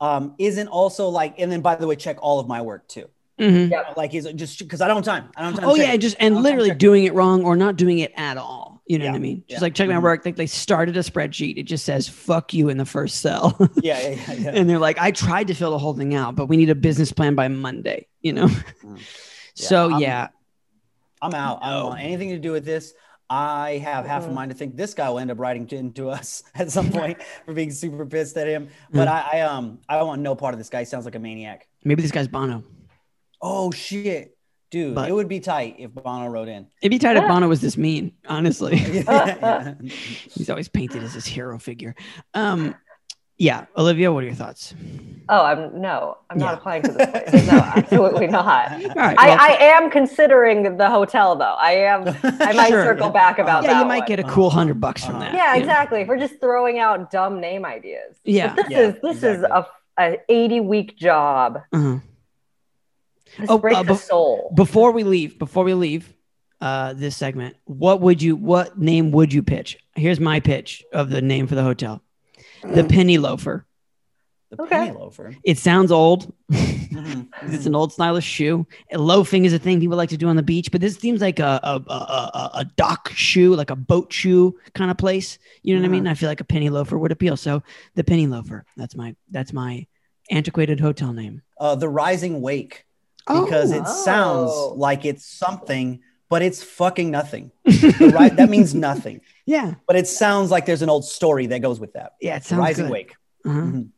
um isn't also like and then by the way check all of my work too Mhm. Yep. like he's just because i don't have time i don't have time Oh yeah, it. just and don't have time to literally doing it wrong or not doing it at all. You know what I mean? Just yeah. like check my Mhm. work. Like they started a spreadsheet. It just says "fuck you" in the first cell, yeah yeah yeah, yeah. and they're like, "I tried to fill the whole thing out, but we need a business plan by Monday." You know. so I'm- yeah, i'm out i don't want anything to do with this i have half a Mhm. mind to think this guy will end up writing into us at some point for being super pissed at him but I, I um i want no part of this guy he sounds like a maniac maybe this guy's Bono. oh shit dude But- it would be tight if bono wrote in It'd be tight if Bono was this mean. Honestly, he's always painted as this hero figure. Um, yeah, Olivia, what are your thoughts? Oh, I'm no, I'm Yeah. not applying to this place. No, absolutely not. All right, I, well, I am considering the hotel though. I am. I might Sure. circle back about yeah, that. you might one. get a cool hundred bucks from Uh-huh. that. Yeah, you know? exactly. If we're just throwing out dumb name ideas. Yeah. But this Yeah, is this is a, a 80 week job. Uh-huh. This Oh, breaks uh, the bef- soul. before we leave before we leave uh this segment what would you what name would you pitch? Here's my pitch of the name for the hotel. The penny loafer. The Okay. penny loafer. it sounds old. Mhm, it's an old stylish shoe. And loafing is a thing people like to do on the beach but this seems like a a, a, a, a dock shoe like a boat shoe kind of place. You know what i mean? I feel like a penny loafer would appeal. So the penny loafer. That's my that's my antiquated hotel name. Uh, the rising wake because it sounds Oh. like it's something, but it's fucking nothing. right? that means nothing, yeah but it sounds like there's an old story that goes with that. yeah it sounds rising good. wake. Uh-huh. Mhm.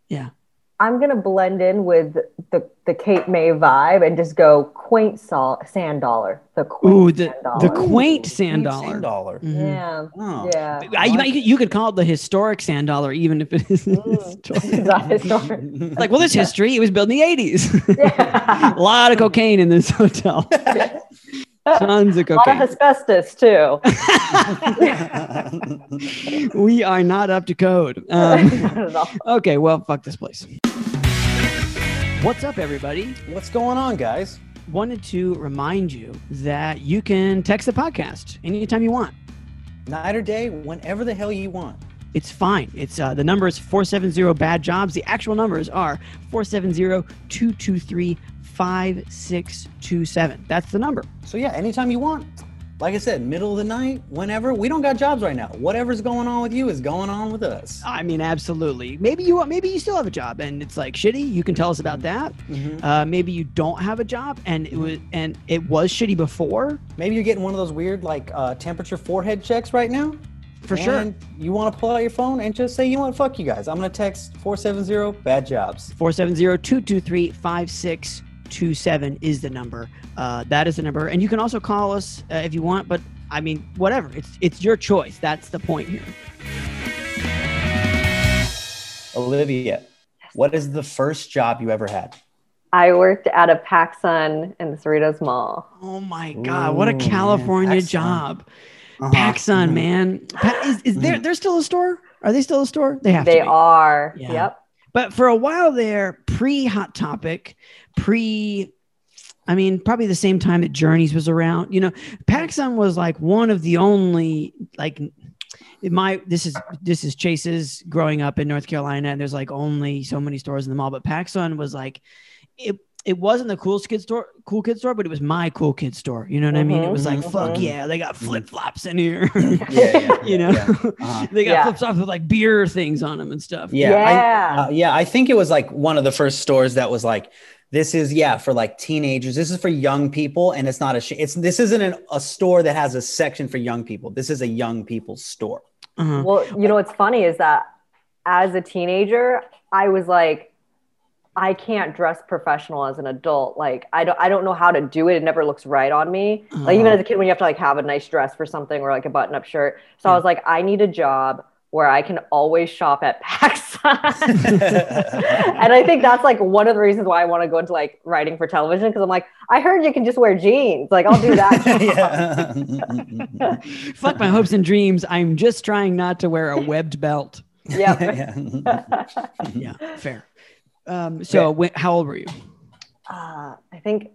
I'm gonna blend in with the the Cape May vibe and just go quaint sol- sand dollar. The quaint Ooh, the sand the dollar. quaint Ooh, sand quaint dollar. Sand dollar. Mhm. Yeah. Oh. Yeah. I, you, you could call it the historic sand dollar, even if it isn't Mm. historic. Not historic. Like, well, there's history. It was built in the 80s. Yeah. a lot of cocaine in this hotel. Tons of A lot of cocaine. asbestos too. we are not up to code. Um, Not at all. okay, well, fuck this place. What's up, everybody? What's going on, guys? Wanted to remind you that you can text the podcast anytime you want. Night or day, whenever the hell you want. It's fine. It's uh, the number is 470 bad jobs. The actual numbers are 470-223-5627. That's the number. So yeah, anytime you want. Like I said, middle of the night, whenever. We don't got jobs right now. Whatever's going on with you is going on with us. I mean, absolutely. Maybe you maybe you still have a job and it's like shitty. You can tell us about that. Mhm. Uh, maybe you don't have a job and it was and it was shitty before. Maybe you're getting one of those weird like uh, temperature forehead checks right now. For sure. And you want to pull out your phone and just say, you know what, fuck you guys. I'm gonna text 470 bad jobs. 470-223-5627 is the number. Uh, that is the number. And you can also call us uh, if you want, but I mean, whatever. It's it's your choice. That's the point here. Olivia, what is the first job you ever had? I worked at a PacSun in the Cerritos Mall. Oh my god, what a Ooh, man. California job. Uh-huh. PacSun, Mhm. man. Pa- is, is there there's still a store? Are they still a store? They have They to be. are. Yeah. Yep. But for a while there, pre Hot Topic, pre, I mean, probably the same time that Journeys was around. You know, PacSun was like one of the only like. My this is this is Chase's growing up in North Carolina, and there's like only so many stores in the mall. But PacSun was like, it it wasn't the cool kid store, cool kid store, but it was my cool kid store. You know what I mean? It was like, Mhm, fuck mhm. yeah, they got flip flops in here. yeah, yeah, you know, yeah. Uh-huh. they got Yeah. flip flops with like beer things on them and stuff. Yeah, Yeah. I, uh, yeah. I think it was like one of the first stores that was like, this is yeah for like teenagers. This is for young people, and it's not a. Sh- it's this isn't an, a store that has a section for young people. This is a young people's store. Uh-huh. Well, you know what's funny is that as a teenager, I was like, I can't dress professional as an adult. Like I don't I don't know how to do it. It never looks right on me. Like even Uh-huh. as a kid when you have to like have a nice dress for something or like a button-up shirt. So I was like, I need a job where I can always shop at PacSun. and I think that's like one of the reasons why I want to go into like writing for television because I'm like, I heard you can just wear jeans. Like I'll do that. Fuck my hopes and dreams. I'm just trying not to wear a webbed belt. Yep. Yeah. Yeah, fair. Um, so when, how old were you? Uh, I think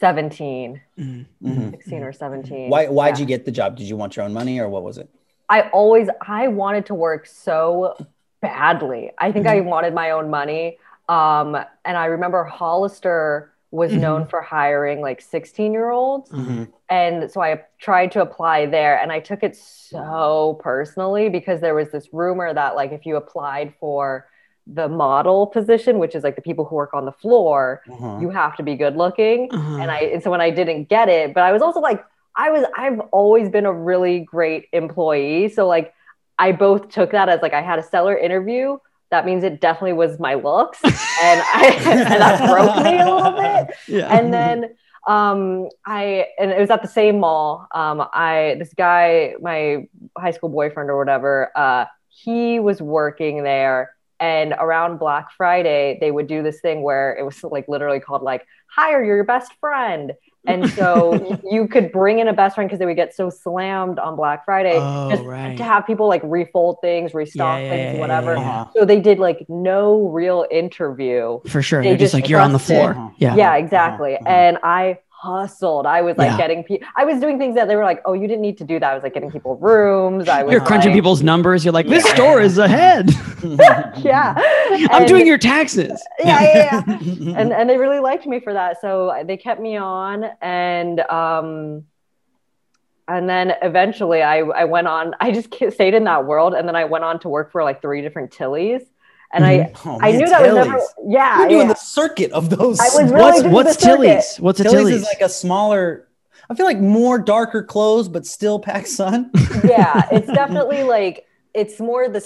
17, Mhm. Mhm. 16 or 17. Why? Why'd Yeah. you get the job? Did you want your own money, or what was it? I always I wanted to work so badly. I think I wanted my own money. Um, and I remember Hollister was known for hiring like 16 year olds. Mhm. And so I tried to apply there and I took it so personally because there was this rumor that like if you applied for the model position, which is like the people who work on the floor, Uh-huh. you have to be good looking Uh-huh. and I and so when I didn't get it, but I was also like I was I've always been a really great employee, so like I both took that as like I had a stellar interview. That means it definitely was my looks, and I and that broke me a little bit. Yeah. And then um I and it was at the same mall. Um I this guy, my high school boyfriend or whatever, uh he was working there and around Black Friday they would do this thing where it was like literally called like hire your best friend. And so you could bring in a best friend because they would get so slammed on Black Friday Oh, just right. to have people like refold things, restock Yeah, things, yeah, whatever. yeah. Uh-huh. So they did like no real interview For sure. They They're just just like you're on the floor. Uh-huh. Yeah. yeah, exactly. uh-huh. And I hustled. I was like Yeah. getting people. I was doing things that they were like, "Oh, you didn't need to do that." I was like getting people rooms. I was You're crunching like- people's numbers. You're like, this Yeah. store is ahead. Yeah, I'm And- doing your taxes. Yeah, yeah, yeah. and and they really liked me for that. So they kept me on, and um, and then eventually I I went on. I just stayed in that world, and then I went on to work for like three different Tillies, and I mm-hmm. Oh, I man, knew that was never. Yeah, You're doing yeah. the circuit of those. I was really What's doing what's the circuit. Tilly's? What's a Tilly's, Tilly's? is like a smaller. I feel like more darker clothes, but still PacSun. yeah, it's definitely like it's more the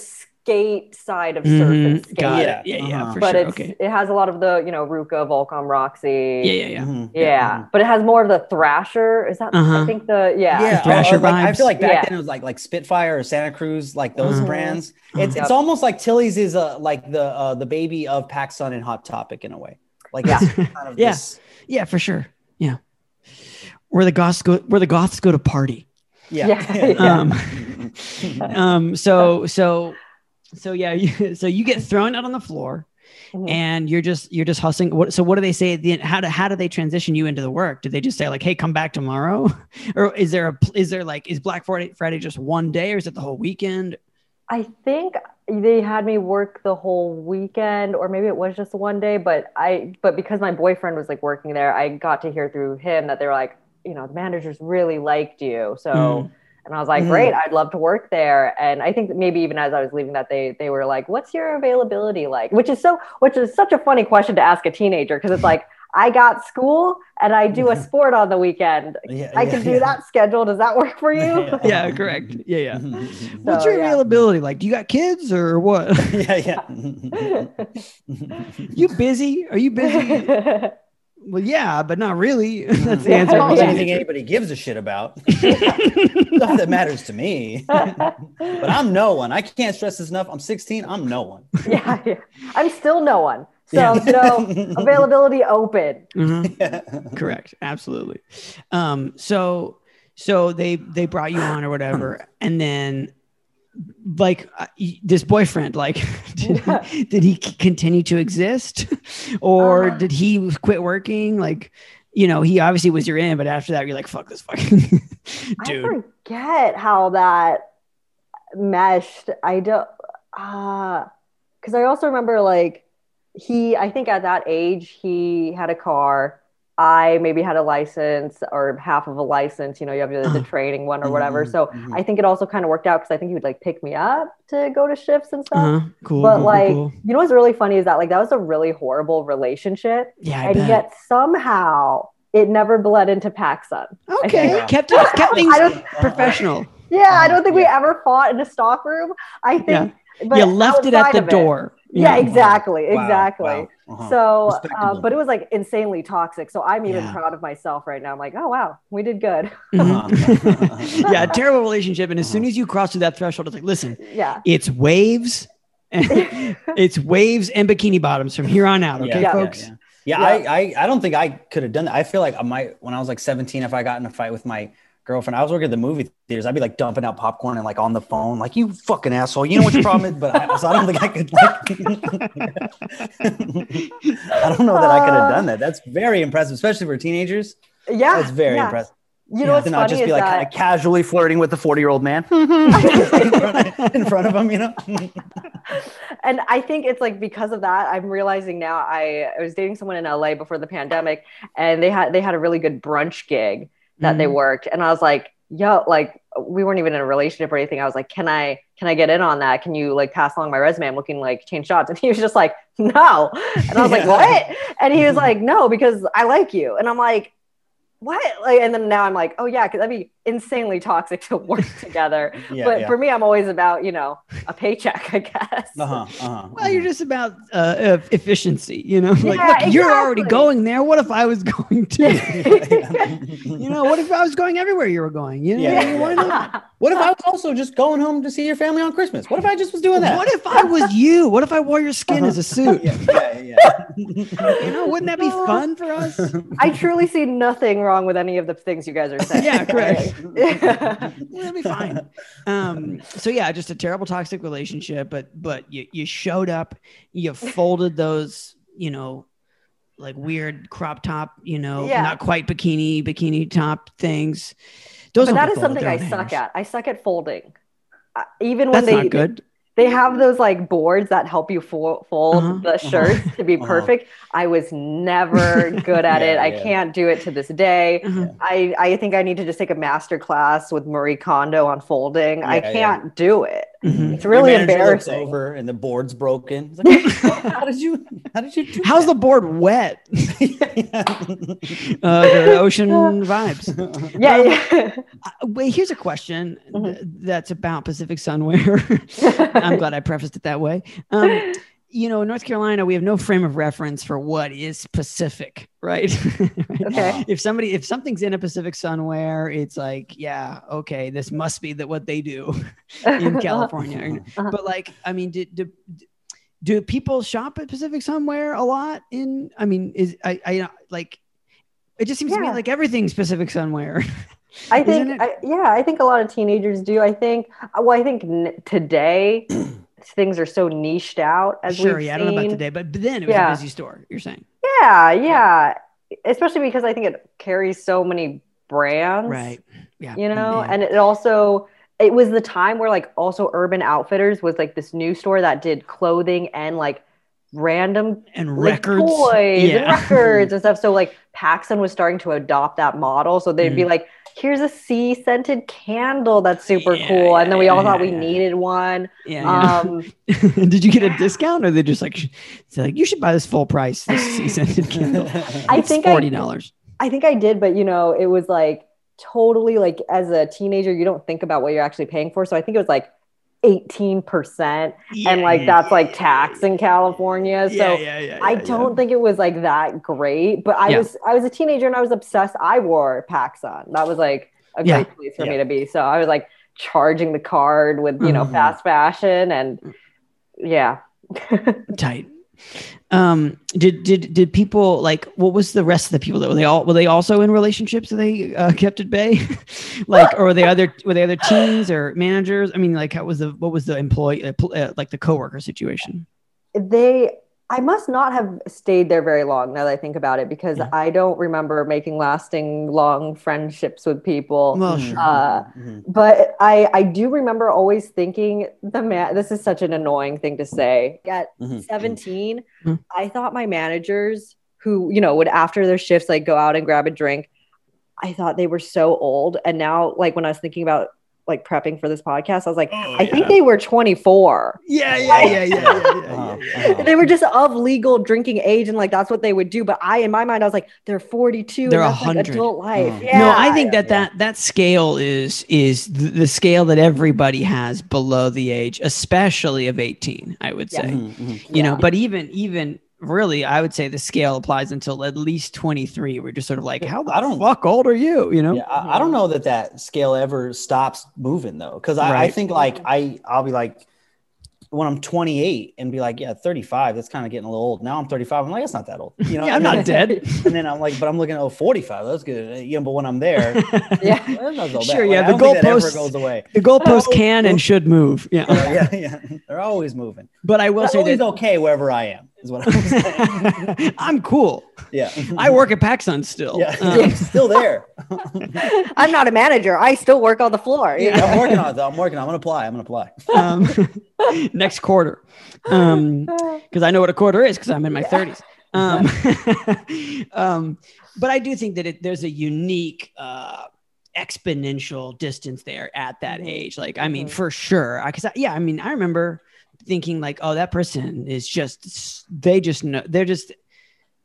skate side of surf and skate. Got Yeah. it. Yeah, yeah, Uh-huh. for but sure. it's Okay. it has a lot of the you know RVCA, Volcom, Roxy. Yeah, yeah, yeah. Mhm. Yeah, but it has more of the Thrasher. Is that Uh-huh. I think the yeah. Yeah, Thrasher or like, I feel like back Yeah. then it was like like Spitfire or Santa Cruz, like those Uh-huh. brands. Uh-huh. It's Yep. it's almost like Tilly's is a like the uh, the baby of PacSun and Hot Topic in a way. Like Yeah. kind of Yeah. this- Yeah, for sure. Yeah. Where the goths go where the goths go to party. yeah. Yeah, yeah. Um um so so so yeah, you, so you get thrown out on the floor Mhm. and you're just you're just hustling. What so what do they say at the end? How do how do they transition you into the work? do they just say like, "Hey, come back tomorrow," or is there a is there like is Black Friday Friday just one day, or is it the whole weekend? I think they had me work the whole weekend, or maybe it was just one day. But I, but because my boyfriend was like working there, I got to hear through him that they were like, you know, the managers really liked you. So, Mm. And I was like, Mm. great, I'd love to work there. And I think maybe even as I was leaving, that they they were like, what's your availability like? Which is so, which is such a funny question to ask a teenager because it's like. I got school and I do a sport on the weekend. Yeah, I yeah, can do yeah. that schedule. Does that work for you? Yeah. Yeah, correct. Yeah, yeah. Mhm. What's your yeah. availability like? Do you got kids or what? yeah, yeah. you busy? Are you busy? Well, yeah, but not really. That's the answer. I don't for think some anything anybody gives a shit about. Stuff that matters to me. but I'm no one. I can't stress this enough. I'm 16. I'm no one. yeah, yeah. I'm still no one. So Yeah. no availability open. Mhm. Correct. Absolutely. Um, so so they they brought you on or whatever, and then like uh, this boyfriend, like did, he, did he continue to exist, or Uh. did he quit working? Like, you know, he obviously was your in, but after that, you're like, fuck this fucking dude. I forget how that meshed. I don't uh because I also remember like he I think at that age he had a car. I maybe had a license or half of a license. You know, you have the, the Uh-huh. training one or whatever. Mhm, So mhm. I think it also kind of worked out because I think he would like pick me up to go to shifts and stuff. Uh-huh. Cool. But cool, like, cool. you know what's really funny is that like that was a really horrible relationship, yeah, I and bet. yet somehow it never bled into PacSun. okay, Yeah. kept it, kept things I don't- professional. Yeah, I don't think we ever fought in a stock room. I think, but you left it at the of door. Yeah, exactly, Wow, exactly. wow, uh-huh. So, uh, but it was like insanely toxic. So I'm even Yeah. proud of myself right now. I'm like, oh wow, we did good. Mhm. Uh-huh. yeah, terrible relationship. And as soon Uh-huh. as you cross through that threshold, it's like, listen, Yeah, it's waves. it's waves and bikini bottoms from here on out. Okay, Yeah. folks. Yeah, yeah. Yeah. I, I, I don't think I could have done that. I feel like I might, when I was like 17, if I got in a fight with my girlfriend, I was working at the movie theaters. I'd be like dumping out popcorn and like on the phone, like you fucking asshole. You know what your problem is? But I, so I don't think I could. Like, I don't know that I could have done that. That's very impressive, especially for teenagers. yeah, That's very yeah. impressive. You Yeah. know what's To not just be like that kind of casually flirting with the 40 year old man in front of him, you know? and I think it's like because of that, I'm realizing now. I, I was dating someone in LA before the pandemic, and they had they had a really good brunch gig that they Mhm. worked, and I was like, yo, like we weren't even in a relationship or anything. I was like, can I can I get in on that? Can you like pass along my resume? I'm looking like change shots, and he was just like, no, and I was like, what? And he was like, no, because I like you, and I'm like. What like, and then now I'm like, oh yeah, because that'd be insanely toxic to work together. Yeah, but yeah. for me, I'm always about you know a paycheck, I guess. uh-huh, uh-huh, Well, you're just about uh, efficiency, you know. like, Yeah, look, you're already going there. What if I was going to? uh-huh. you know, what if I was going everywhere you were going? You know, Yeah, yeah, why not? What if I was also just going home to see your family on Christmas? What if I just was doing that? What if I was you? What if I wore your skin as a suit? yeah, yeah, yeah. You know, wouldn't that be fun for us? I truly see nothing wrong with any of the things you guys are saying. Yeah, correct. Yeah. Well, that'd be fine. Um, so yeah, just a terrible toxic relationship, but but you you showed up, you folded those, you know, like weird crop top, you know, Yeah. not quite bikini, bikini top things. Those but don't that get is folded, something I on suck at. I suck at folding. Uh, even when That's they not good. They have those like boards that help you fo- fold Uh-huh. the shirts to be Uh-huh. perfect. I was never good at Yeah, it. I yeah. can't do it to this day. Uh-huh. I, I think I need to just take a master class with Marie Kondo on folding. I Yeah, yeah. can't do it. Mhm. It's really Your manager looks embarrassing. Over and the board's broken. It's like, how did you? How did you do? How's the board wet? the? Uh, the ocean vibes. Yeah, Um, yeah. Uh, wait, here's a question Mhm. th- that's about Pacific Sunwear. I'm glad I prefaced it that way. Um, you know, in North Carolina, we have no frame of reference for what is Pacific, right? Right? Okay. If somebody, if something's in a Pacific Sunwear, it's like, yeah, okay, this must be that what they do in California. Uh-huh. But like, I mean, do, do, do people shop at Pacific Somewhere a lot? In, I mean, is I, I like, it just seems to me like everything's Pacific Somewhere. I think. I, yeah, I think a lot of teenagers do. I think, well, I think n- today things are so niched out as sure, we've yeah, I don't know about seen. today, but, but then it was Yeah. a busy store. You're saying, Yeah, yeah, especially because I think it carries so many brands, right? Yeah, You know, yeah. and it also it was the time where like also Urban Outfitters was like this new store that did clothing and like random and like, records, toys and records and stuff. So like PacSun was starting to adopt that model. So they'd be Mm. like, here's a sea scented candle that's super Yeah, cool. And then we all yeah, thought we yeah. needed one. yeah, yeah. Um, Did you get a discount, or they just like, like, you should buy this full price, this sea scented candle. I think forty dollars. I think I did, but you know, it was like totally like as a teenager, you don't think about what you're actually paying for. So I think it was like 18%. and like that's like tax in California. So yeah, yeah, I don't think it was like that great, but I Yeah. was I was a teenager and I was obsessed. I wore PacSun. That was like a Yeah. great place for Yeah. me to be. So I was like charging the card with you know Mhm. fast fashion and yeah. tight. Um, did did did people like what was the rest of the people that were they all were they also in relationships that they uh, kept at bay, like or were they other were they other teams or managers? I mean, like how was the what was the employee uh, uh, like the coworker situation? they I must not have stayed there very long now that I think about it because Yeah. I don't remember making lasting long friendships with people. Well, Mhm, sure. Uh, mhm. but I I do remember always thinking the man this is such an annoying thing to say. At Mhm. 17, Mhm. I thought my managers who, you know, would after their shifts like go out and grab a drink, I thought they were so old. And now like when I was thinking about like prepping for this podcast, I was like, Oh, I think they were 24. yeah, yeah, yeah, yeah, yeah, yeah, yeah, uh-huh. They were just of legal drinking age and like that's what they would do. But I in my mind, I was like, they're 42 They're and that's like 100. adult life. Mm. Yeah. No, I think that that that scale is is th- the scale that everybody has below the age, especially of 18, I would Yeah. say. Mhm, mhm. You know, but even even really, I would say the scale applies until at least 23. We're just sort of like, how the I don't- fuck old are you? You know? Yeah, I, I don't know that that scale ever stops moving though, because I, I think like I I'll be like when I'm 28 and be like, yeah, 35. That's kind of getting a little old. Now I'm 35. I'm like, that's not that old. You know, Yeah, I'm not dead. And then I'm like, but I'm looking at oh 45. That's good. Uh, you know, but when I'm there, Yeah. that's not so. Sure, Like, yeah, I the don't think that ever goalposts- goes away. The goalpost Oh, can and oh. should move. Yeah. yeah, yeah, they're always moving. But I will But say always that okay wherever I am is what I'm saying. I'm cool. yeah, I work at PacSun still. Yeah, Um, still there. I'm not a manager. I still work on the floor. you Yeah. I'm working on it. Though. I'm working. on it. I'm gonna apply. I'm gonna apply. um, next quarter. Um, because I know what a quarter is because I'm in my 30s. Um, um, but I do think that it, there's a unique uh, exponential distance there at that Mhm. age. Like, I mean, Mhm. for sure. Because yeah, I mean, I remember thinking like, oh, that person is just they just know they're just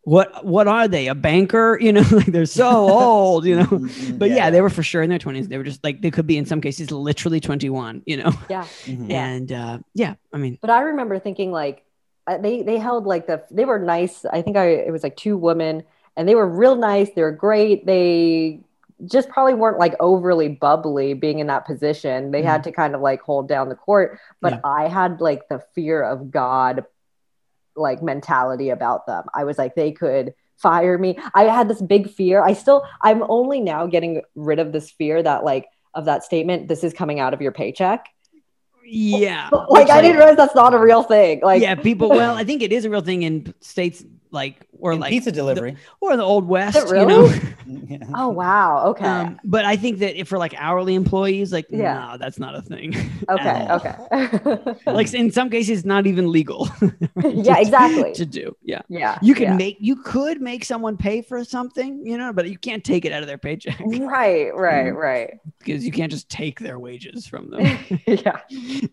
what what are they a banker you know like they're so old you know Mhm, but yeah, they were for sure in their 20s they were just like they could be in some cases literally 21 you know Yeah. Mhm. And uh yeah i mean But I remember thinking like uh, they they held like the they were nice. I think I it was like two women and they were real nice. They were great. They just probably weren't like overly bubbly being in that position. They had mm-hmm. to kind of like hold down the court. But Yeah. I had like the fear of God like mentality about them. I was like they could fire me. I had this big fear. I still I'm only now getting rid of this fear that like of that statement this is coming out of your paycheck. yeah like I didn't realize that's not a real thing. Like yeah people well i think it is a real thing in states like or In like pizza delivery. or the old west it you know Yeah. Oh wow. Okay. um, but i think that if for like hourly employees like Yeah. no that's not a thing okay. Okay. like in some cases not even legal yeah. Exactly. to do yeah Yeah. you can yeah. make you could make someone pay for something you know but you can't take it out of their paycheck Right. Right. Mm. Right. because you can't just take their wages from them yeah.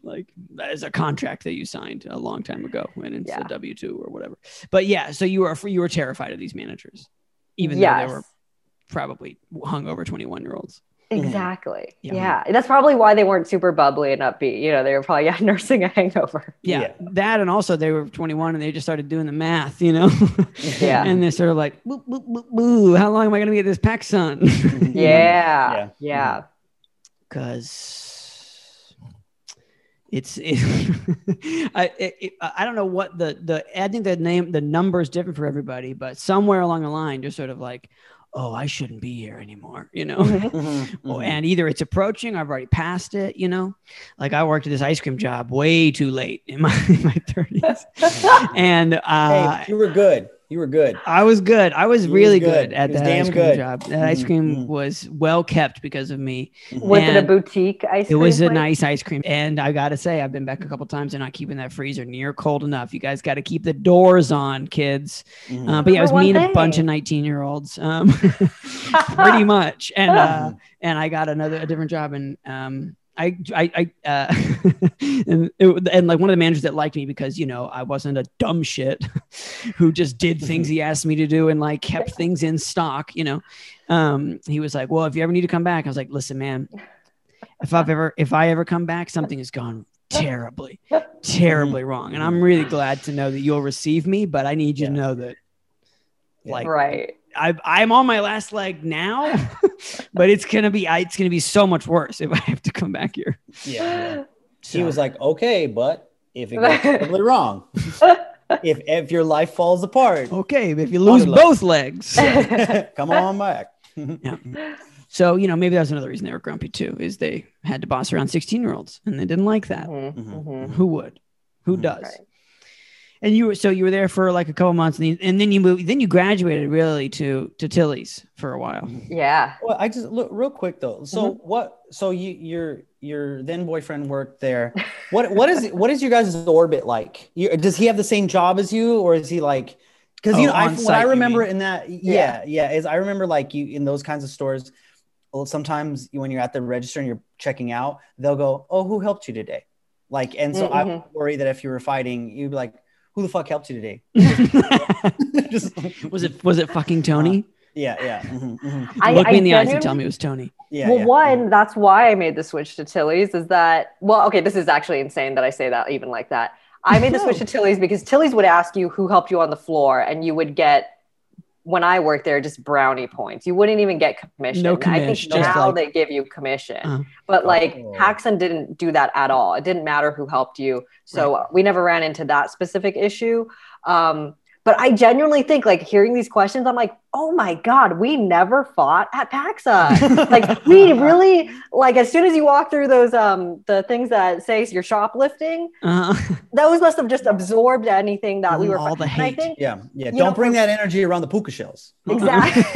like that is a contract that you signed a long time ago and it's Yeah. a W two or whatever. But yeah, so you were you were terrified of these managers, even yes. though they were probably hungover twenty one year olds. Exactly. Yeah. Yeah. That's probably why they weren't super bubbly and upbeat. You know, they were probably yeah, nursing a hangover. Yeah, Yeah. that and also they were twenty one and they just started doing the math, you know. Yeah. and they're sort of like, boo, boo, boo, boo, how long am I going to get this PacSun? Mhm. Yeah. Yeah. Yeah. because it's it, I it, I don't know what the the I think the name the number is different for everybody, but somewhere along the line, you're sort of like, oh, I shouldn't be here anymore, you know. Mhm. Mhm, Oh, mhm. and either it's approaching, I've already passed it, you know. Like I worked at this ice cream job way too late in my in my thirties, and uh, hey, you were good. You were good. I was good. I was He was really good. good, at He was that ice cream good. job. That ice Mhm, cream mhm. was well kept because of me. Was it a boutique ice cream? It cream? was a nice ice cream. And I got to say, I've been back a couple times. They're not keeping that freezer near cold enough. You guys got to keep the doors on, kids. Mhm. Uh, but yeah, it was Number me and a bunch of 19 year olds, um, pretty much. And, uh, and I got another, a different job. And, um, I, I, I, uh, and, it, and like one of the managers that liked me because, you know, I wasn't a dumb shit who just did things he asked me to do and like kept things in stock, you know. Um, he was like, well, if you ever need to come back, I was like, listen, man, if I've ever, if I ever come back, something has gone terribly, terribly wrong. And I'm really glad to know that you'll receive me, but I need you to know that like right. I, I'm on my last leg now, but it's gonna be it's gonna be so much worse if I have to come back here. Yeah, yeah. So, He was like, okay, but if it goes terribly wrong, if if your life falls apart, okay, if you lose both legs, come on back. Yeah. So you know maybe that's another reason they were grumpy too, is they had to boss around 16 year olds and they didn't like that. Mhm, Mhm. mhm. Who would? Who Mhm. does? Right. And you were so you were there for like a couple months, and, you, and then you moved. Then you graduated really to to Tilly's for a while. Yeah. Well, I just look real quick though. So Mm-hmm. what? So you your your then boyfriend worked there. What what is what is your guys' orbit like? You, does he have the same job as you, or is he like? Because you Oh, know, I, what site, I remember in that, yeah, yeah, is I remember like you in those kinds of stores. Well, sometimes when you're at the register and you're checking out, they'll go, "Oh, who helped you today?" Like, and so I Mhm. worry that if you were fighting, you'd be like, "Who the fuck helped you today?" Just, was it was it fucking Tony? yeah, yeah, mhm, mhm. I, Look I me in the eyes and tell me it was Tony. yeah. well, yeah. one, that's why I made the switch to Tilly's. Is that well? Okay, this is actually insane that I say that even like that. I made the switch to Tilly's because Tilly's would ask you who helped you on the floor, and you would get when I worked there just brownie points. You wouldn't even get commission. No I think just now like- they give you commission, Uh-huh. but like Oh. PacSun didn't do that at all. It didn't matter who helped you, so we never ran into that specific issue. Um, but I genuinely think like hearing these questions, I'm like, oh my god, we never fought at Paxa. like we really like as soon as you walk through those um the things that say you're shoplifting, Uh, those must have just absorbed anything that we were. all the hate. think Yeah, yeah. Don't know, bring for- that energy around the puka shells. exactly.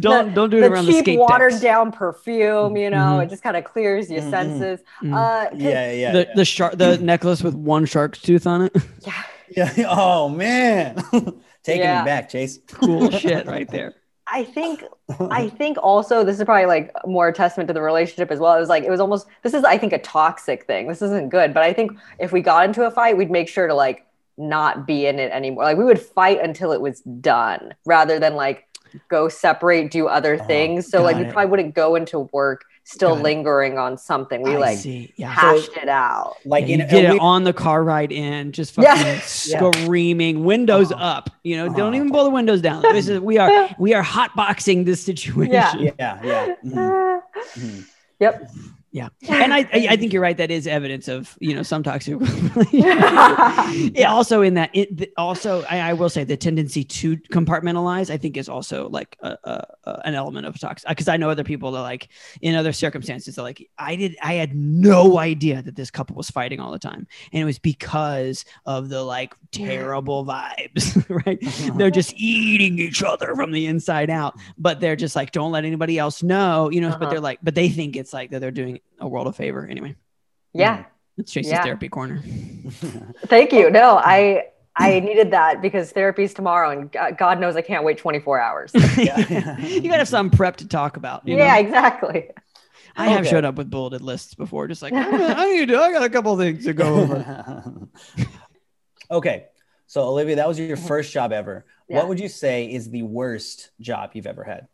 don't don't do it the around the cheap skate watered decks. down perfume, you know, Mhm. it just kind of clears your Mhm. senses. Mhm. Uh, 'cause- Yeah, yeah, the yeah. the shark the necklace with one shark's tooth on it. yeah. yeah. Oh man, taking Yeah. me back, Chase. cool shit right there. I think I think also this is probably like more a testament to the relationship as well. It was like it was almost this is I think a toxic thing. This isn't good, but I think if we got into a fight, we'd make sure to like not be in it anymore. Like we would fight until it was done rather than like go separate, do other Oh, things. So like we it. probably wouldn't go into work still Got it. lingering on something. We I like see. Yeah. hashed it out. Like Yeah, in you did we- it on the car ride in, just Yeah. fucking screaming, windows Uh-huh. up. You know, Uh-huh. don't even pull the windows down. This is we are we are hotboxing this situation. Yeah. Yeah, yeah. mhm, mhm. Yep. Yeah. And I, I think you're right. That is evidence of you know some toxic. yeah. Also in that it also I, I will say the tendency to compartmentalize I think is also like a, a, an element of toxic because I know other people that like in other circumstances they're like I did I had no idea that this couple was fighting all the time and it was because of the like terrible vibes right they're just eating each other from the inside out but they're just like don't let anybody else know you know but Uh-huh. they're like but they think it's like that they're doing a world of favor anyway Yeah. Mm. it's Chase's Yeah. therapy corner Thank you. No, I I needed that because therapy's tomorrow, and God God knows I can't wait 24 hours. Yeah. you gotta have some prep to talk about you yeah, know? exactly. I have showed up with bulleted lists before just like ah, I need to I got a couple things to go over okay, so Olivia, that was your first job ever. Yeah. What would you say is the worst job you've ever had?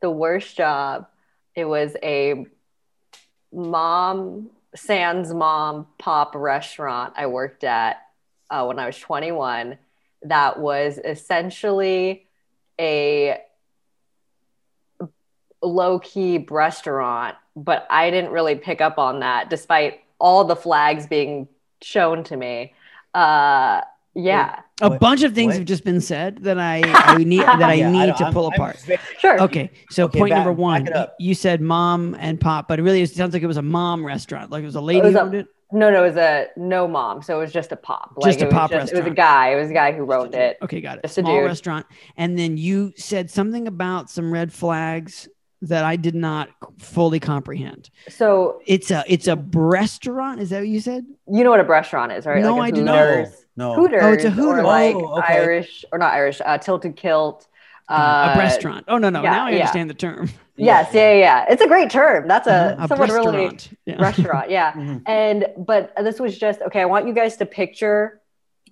The worst job. It was a mom, sans mom pop restaurant I worked at uh, when I was 21. That was essentially a low key restaurant, but I didn't really pick up on that despite all the flags being shown to me. Uh, yeah, a What- bunch of things what? have just been said that I, I need that I Yeah, need don't- to I'm- pull I'm apart very- sure. okay so Okay, point back- number one you said mom and pop but it really sounds like it was a mom restaurant like it was a lady was who a- owned it No, no, it was a no mom. So it was just a pop. Just a it was pop It was a guy. It was a guy who wrote it. Okay, got it. Just a Small dude. restaurant. And then you said something about some red flags that I did not fully comprehend. So It's a it's a restaurant. Is that what you said? you know what a restaurant is, right? No, like a I do not. Hooters. No, no. Hooters. Oh, it's a Hooters. Or like Oh, okay. Irish or not Irish, uh, tilted kilt. Uh, a restaurant. Oh no, no. yeah, now I yeah. understand the term. Yes, yeah, yeah, yeah. It's a great term. That's a Uh, a someone really restaurant. Yeah. restaurant. Yeah. Mhm. And but this was just okay. I want you guys to picture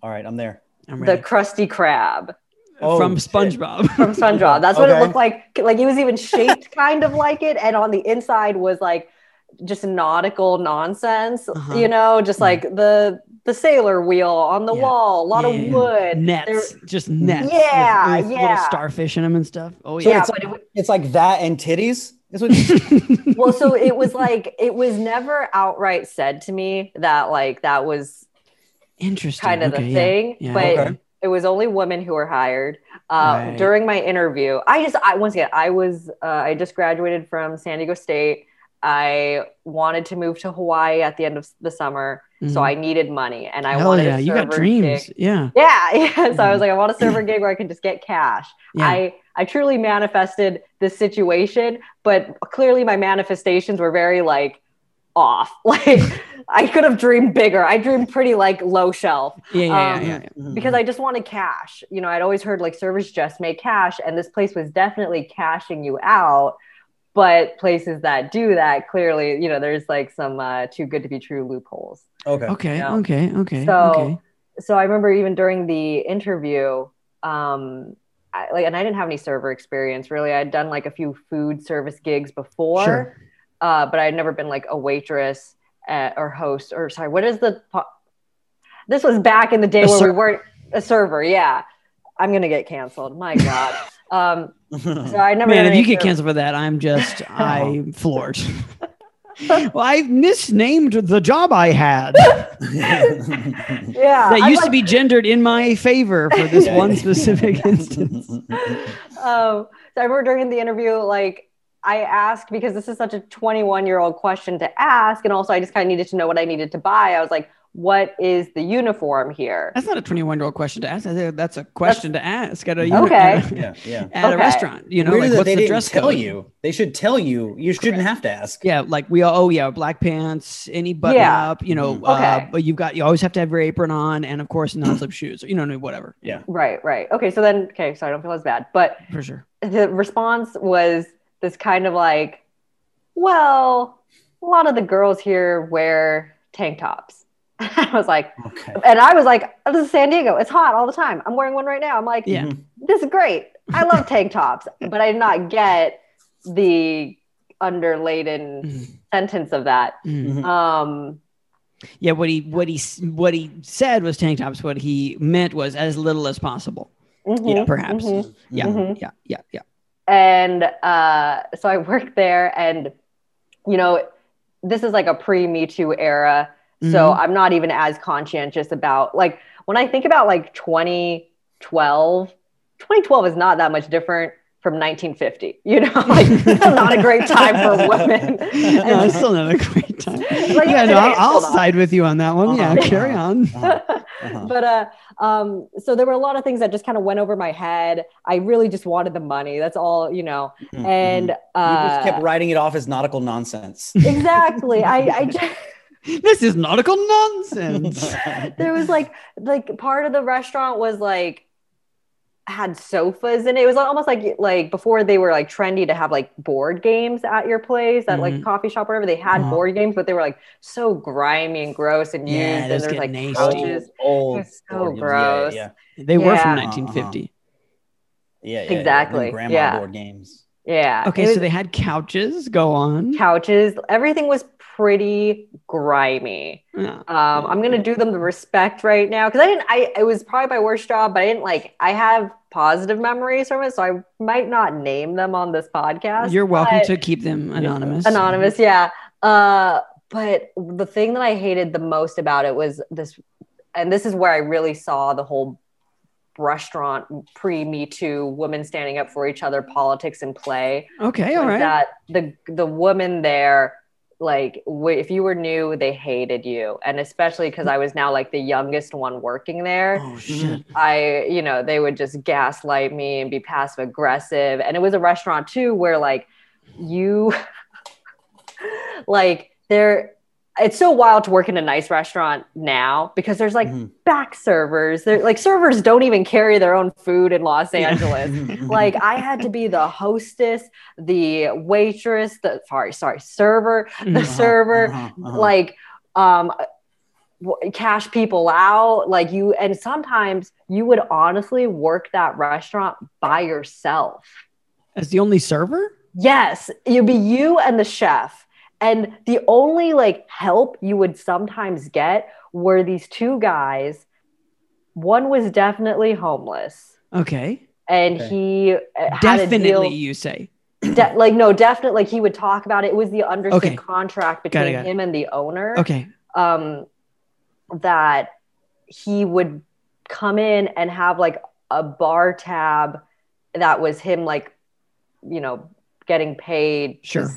All right, I'm there. I'm the ready. Krusty Krab Oh, From shit. SpongeBob. from SpongeBob. That's what it looked like. Like it was even shaped kind of like it, and on the inside was like just nautical nonsense. Uh-huh. You know, just like the the sailor wheel on the Yeah. wall, a lot Yeah. of wood. nets, just nets. with- Yeah, with, little yeah. starfish in them and stuff. Oh So yeah. it's, but it like, it's like that and titties. Is what well so it was like it was never outright said to me that like that was Interesting. kind of Okay, the yeah. thing Yeah. but Okay. it was only women who were hired uh, Right. during my interview i just i once again i was uh, i just graduated from san diego state i wanted to move to hawaii at the end of the summer So Mhm. I needed money and I Hell wanted yeah, a you got dreams. gig. Yeah. Yeah, yeah. So I was like, I want a server gig where I can just get cash. Yeah. I I truly manifested this situation, but clearly my manifestations were very like off. Like I could have dreamed bigger. I dreamed pretty like low shelf Yeah, yeah, Um, yeah, yeah, yeah. because I just wanted cash. You know, I'd always heard like servers just make cash, and this place was definitely cashing you out. But places that do that clearly, you know, there's like some uh, too good to be true loopholes. Okay. Okay, Yeah. okay, okay, So, okay. so I remember even during the interview, um, I, like, and I didn't have any server experience really. I'd done like a few food service gigs before, Sure. uh, but I'd never been like a waitress uh or host or sorry, what is the? po- This was back in the day A where ser- we weren't a server. Yeah, I'm gonna get canceled. My God. um, so I never. Man, if any you get canceled for that, I'm just I'm floored. well, I misnamed the job I had yeah, that I'm used to be gendered in my favor for this Yeah. one specific instance. um, so I remember during the interview, like I asked because this is such a 21 year old question to ask, and also I just kind of needed to know what I needed to buy. I was like, "What is the uniform here?" That's not a 21 year old question to ask. That's a question to ask at a Okay. at a, yeah, yeah. at a restaurant. You know, Weird like what's they the didn't dress tell code? you. They should tell you. You shouldn't have to ask. Yeah, like we all, oh yeah, black pants, any button Yeah. up, you know, Mhm. uh, Okay. but you've got, you always have to have your apron on and of course non-slip shoes, you know, whatever. Yeah. Right, right. Okay, so then, okay, so I don't feel as bad, but For sure. the response was this kind of like, "Well, a lot of the girls here wear tank tops." I was like, Okay. and I was like, "This is San Diego. It's hot all the time. I'm wearing one right now." I'm like, Yeah. Mhm. this is great. I love tank tops, but I did not get the underladen Mhm. sentence of that. Mhm. Mhm. Um, Yeah, what he what he what he said was tank tops. What he meant was as little as possible. mhm, Yeah, perhaps. mhm. Yeah, yeah, yeah, yeah. And uh, so I worked there, and you know, this is like a pre Me Too era. So Mhm. I'm not even as conscientious about like when I think about like 2012, 2012 is not that much different from 1950. You know, like not a great time for women. no, it's still not a great time. Like, yeah, no, I'll, I'll side with you on that one. Yeah, Uh-huh. carry on. Uh-huh. Uh-huh. but uh um so there were a lot of things that just kind of went over my head i really just wanted the money that's all you know Mhm. and you uh just kept writing it off as nautical nonsense. exactly i i just This is nautical nonsense. there was like like part of the restaurant was like had sofas in it. It was almost like like before they were like trendy to have like board games at your place at like Mhm. coffee shop or whatever. They had Uh-huh. board games, but they were like so grimy and gross and used. Yeah, and those there was like nasty. couches. old, It was so board gross. Yeah, They were from 1950. yeah, yeah, yeah, yeah. Exactly, Them Grandma yeah. board games. Yeah. Okay, it so they had couches. Go on. couches. Everything was pretty grimy. Yeah. Um, I'm gonna do them the respect right now because I didn't. I it was probably my worst job, but I didn't like. I have positive memories from it, so I might not name them on this podcast. You're welcome to keep them anonymous. anonymous. Yeah. Uh, but the thing that I hated the most about it was this, and this is where I really saw the whole restaurant pre Me Too women standing up for each other politics in play Okay, all right. that the the woman there like w- if you were new they hated you. And especially because i was now like the youngest one working there Oh mm-hmm. shit. i you know they would just gaslight me and be passive aggressive and it was a restaurant too where like you like there it's so wild to work in a nice restaurant now because there's like Mhm. back servers they're like servers don't even carry their own food in los angeles like I had to be the hostess, the waitress, the sorry, sorry, server, the Mhm. server, Uh-huh, uh-huh. like um cash people out like you and sometimes you would honestly work that restaurant by yourself As the only server? yes you'd be you and the chef and the only like help you would sometimes get were these two guys one was definitely homeless Okay. and Okay. he uh, had a Definitely, deal, you say. de- like no definitely like he would talk about it it was the understood Okay. contract Got it, between got it. him and the owner Okay. um that he would come in and have like a bar tab that was him like you know getting paid Sure.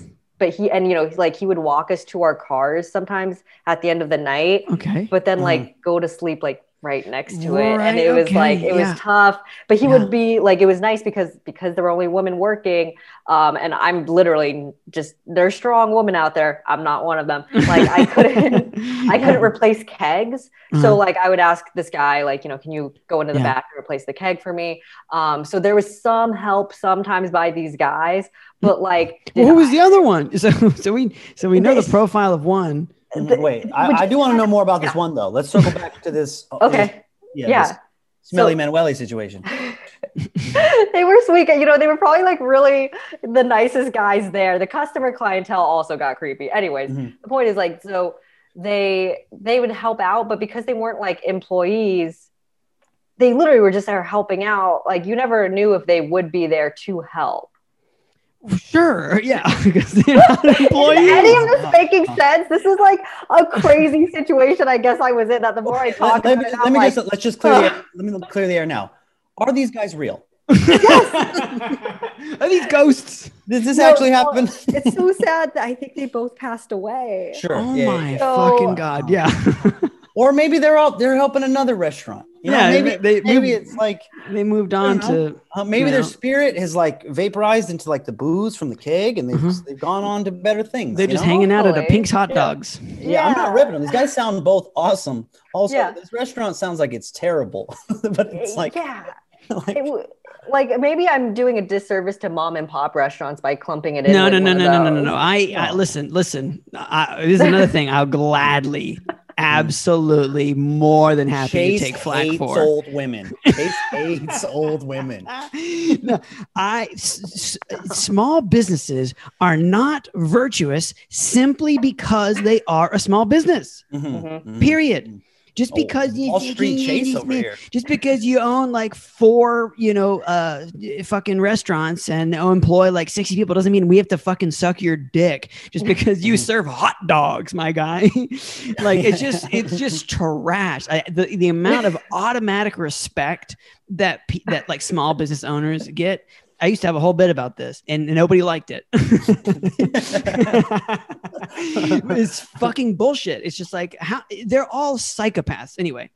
But he and you know like he would walk us to our cars sometimes at the end of the night Okay. but then Mhm. like go to sleep like right next to it Right, and it was okay, like it yeah. was tough but he Yeah. would be like it was nice because because there were only women working um and i'm literally just there's strong women out there i'm not one of them like i couldn't i couldn't replace kegs Uh-huh. so like i would ask this guy like you know can you go into the Yeah. back and replace the keg for me um so there was some help sometimes by these guys but like Well, who was I- the other one? So, so we so we know the profile of one. Wait, I, I do want to know more about this one though. Let's circle back to this. uh, okay Yeah. yeah. this Smelly So- Manueli situation. they were sweet. You know, they were probably like really the nicest guys there. The customer clientele also got creepy. Anyways, Mhm. the point is like so they they would help out, but because they weren't like employees, they literally were just there helping out. Like you never knew if they would be there to help. Sure, yeah, because they're not employees. Is any of this making sense? This is like a crazy situation. I guess I was in. That the more I talk let about me, it, let me like, just let's just clear the air, let me clear the air now. Are these guys real? Are these ghosts? Does this No, actually well, happen? it's so sad that I think they both passed away. sure. Oh yeah, my yeah. So- fucking god! Yeah, oh, Or maybe they're out they're helping another restaurant. You know, Yeah, maybe they- they maybe moved- it's like they moved on don't to. uh, maybe their know. spirit has like vaporized into like the booze from the keg and they've Mhm. they've gone on to better things. They're just know? hanging out at a Pink's Hot Yeah. Dogs. Yeah, I'm not ripping them. These guys sound both awesome. Also, Yeah. this restaurant sounds like it's terrible, but it's like, yeah. like It w- like maybe I'm doing a disservice to mom and pop restaurants by clumping it in. No, no, no, no, no, no, no, no. I, I listen, listen. I, this is another thing. I'll gladly, absolutely, more than happy Chase to take flack hates for. old women. Chase hates old women. no, I s- s- small businesses are not virtuous simply because they are a small business. Mhm, Mhm. mhm. Period. Just Oh, because you Wall Street Chase over here. just because you own like four, you know, uh, fucking restaurants and employ like 60 people doesn't mean we have to fucking suck your dick just because you serve hot dogs, my guy. like it's just, it's just trash. I, the, the amount of automatic respect that, that like small business owners get. I used to have a whole bit about this and nobody liked it. it's fucking bullshit. It's just like how they're all psychopaths. Anyway,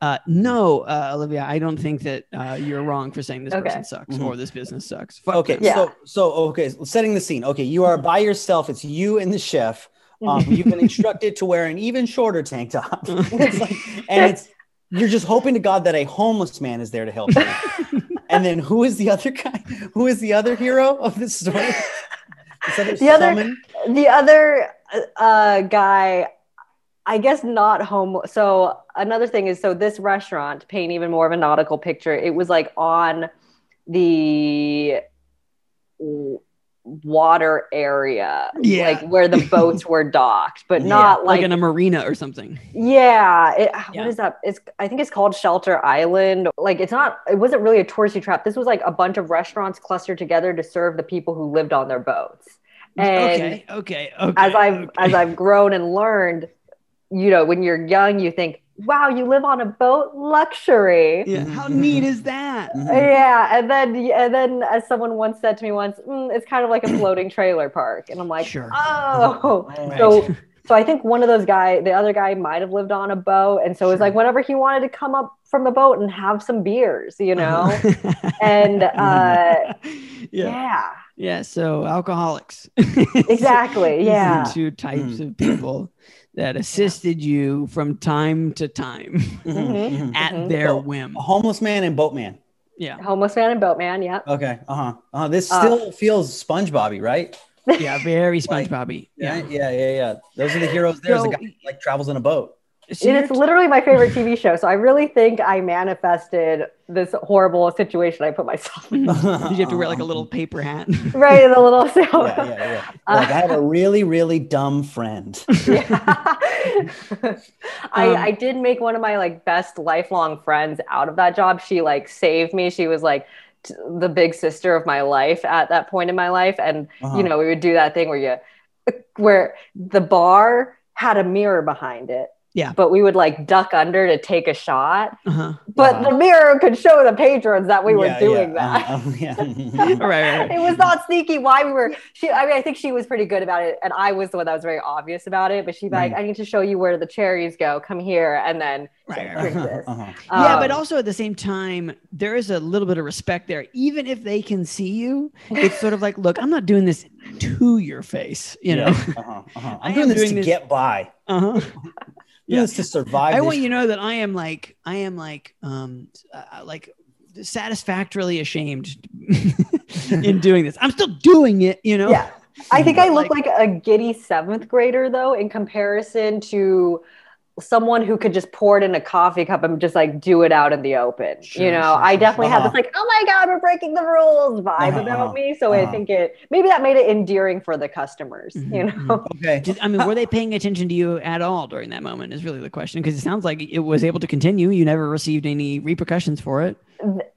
uh, no, uh, Olivia, I don't think that uh, you're wrong for saying this Okay. person sucks Mhm. or this business sucks. Fuck Okay. Yeah. so so okay, setting the scene. Okay, you are by yourself. It's you and the chef. Um, you've been instructed to wear an even shorter tank top, It's like- and it's you're just hoping to God that a homeless man is there to help you. And then who is the other guy? Who is the other hero of this story? This other The other- the other uh, guy, I guess not home. So another thing is, so this restaurant, paint even more of a nautical picture. It was like on the water area, Yeah. like where the boats were docked, but Yeah, not like like, in a marina or something. yeah. It, Yeah. What is that? It's I think it's called Shelter Island. Like it's not. It wasn't really a touristy trap. This was like a bunch of restaurants clustered together to serve the people who lived on their boats. And okay, okay, okay. as I've okay. as I've grown and learned, you know, when you're young, you think, "Wow, you live on a boat, luxury." yeah, how neat is that? Mhm. Yeah, and then and then as someone once said to me once, mm, it's kind of like a floating trailer park, and I'm like, Sure. oh, Right. so so I think one of those guy, the other guy, might have lived on a boat, and so it was Sure. like whenever he wanted to come up from the boat and have some beers, you know, and uh, yeah. yeah, Yeah, so alcoholics. exactly, These yeah. two types Mm. of people that assisted you from time to time Mhm, Mhm. mhm. at Mhm. their So, whim. A homeless man and boatman. Yeah. Homeless man and boatman, yeah. Okay. Uh huh. Uh, this Uh, still feels SpongeBobby, right? Yeah, very Like, SpongeBobby. Yeah. Yeah. Yeah. Yeah. Those are the heroes. There's So- the guy like travels in a boat. So And it's literally my favorite TV show. So I really think I manifested this horrible situation I put myself in. Did you have to wear like a little paper hat? right in the little so yeah, yeah, yeah. Like I have a really, really dumb friend. Yeah. I, Um, I did make one of my like best lifelong friends out of that job. She like saved me. She was like t- the big sister of my life at that point in my life. And Uh-huh. you know, we would do that thing where you where the bar had a mirror behind it. Yeah. But we would like duck under to take a shot. Uh-huh. But Uh-huh. the mirror could show the patrons that we were doing yeah, that. uh-huh, yeah. Right, right, right. it was not sneaky why we were she i mean i think she was pretty good about it and i was the one that was very obvious about it but she'd like Right. i need to show you where the cherries go come here and then Right, right. this Uh-huh. yeah, but Um, also at the same time, there is a little bit of respect there. Even if they can see you, it's sort of like, look, I'm not doing this to your face, you know. Uh-huh, uh-huh. I I'm am doing this doing to this- get by. Uh-huh. I'm Yeah. doing to survive. I this want you to know that I am like, I am like, um, uh, like satisfactorily ashamed in doing this. I'm still doing it, you know. yeah i think i look Like- like, a giddy seventh grader though in comparison to someone who could just pour it in a coffee cup and just like do it out in the open Sure, you know sure, i definitely have Uh-huh. this like oh my god we're breaking the rules vibe Uh-huh, about uh-huh, me so i uh-huh. think it maybe that made it endearing for the customers Mhm, you know Okay. Did, I mean, were they paying attention to you at all during that moment? Is really the question because it sounds like it was able to continue. You never received any repercussions for it.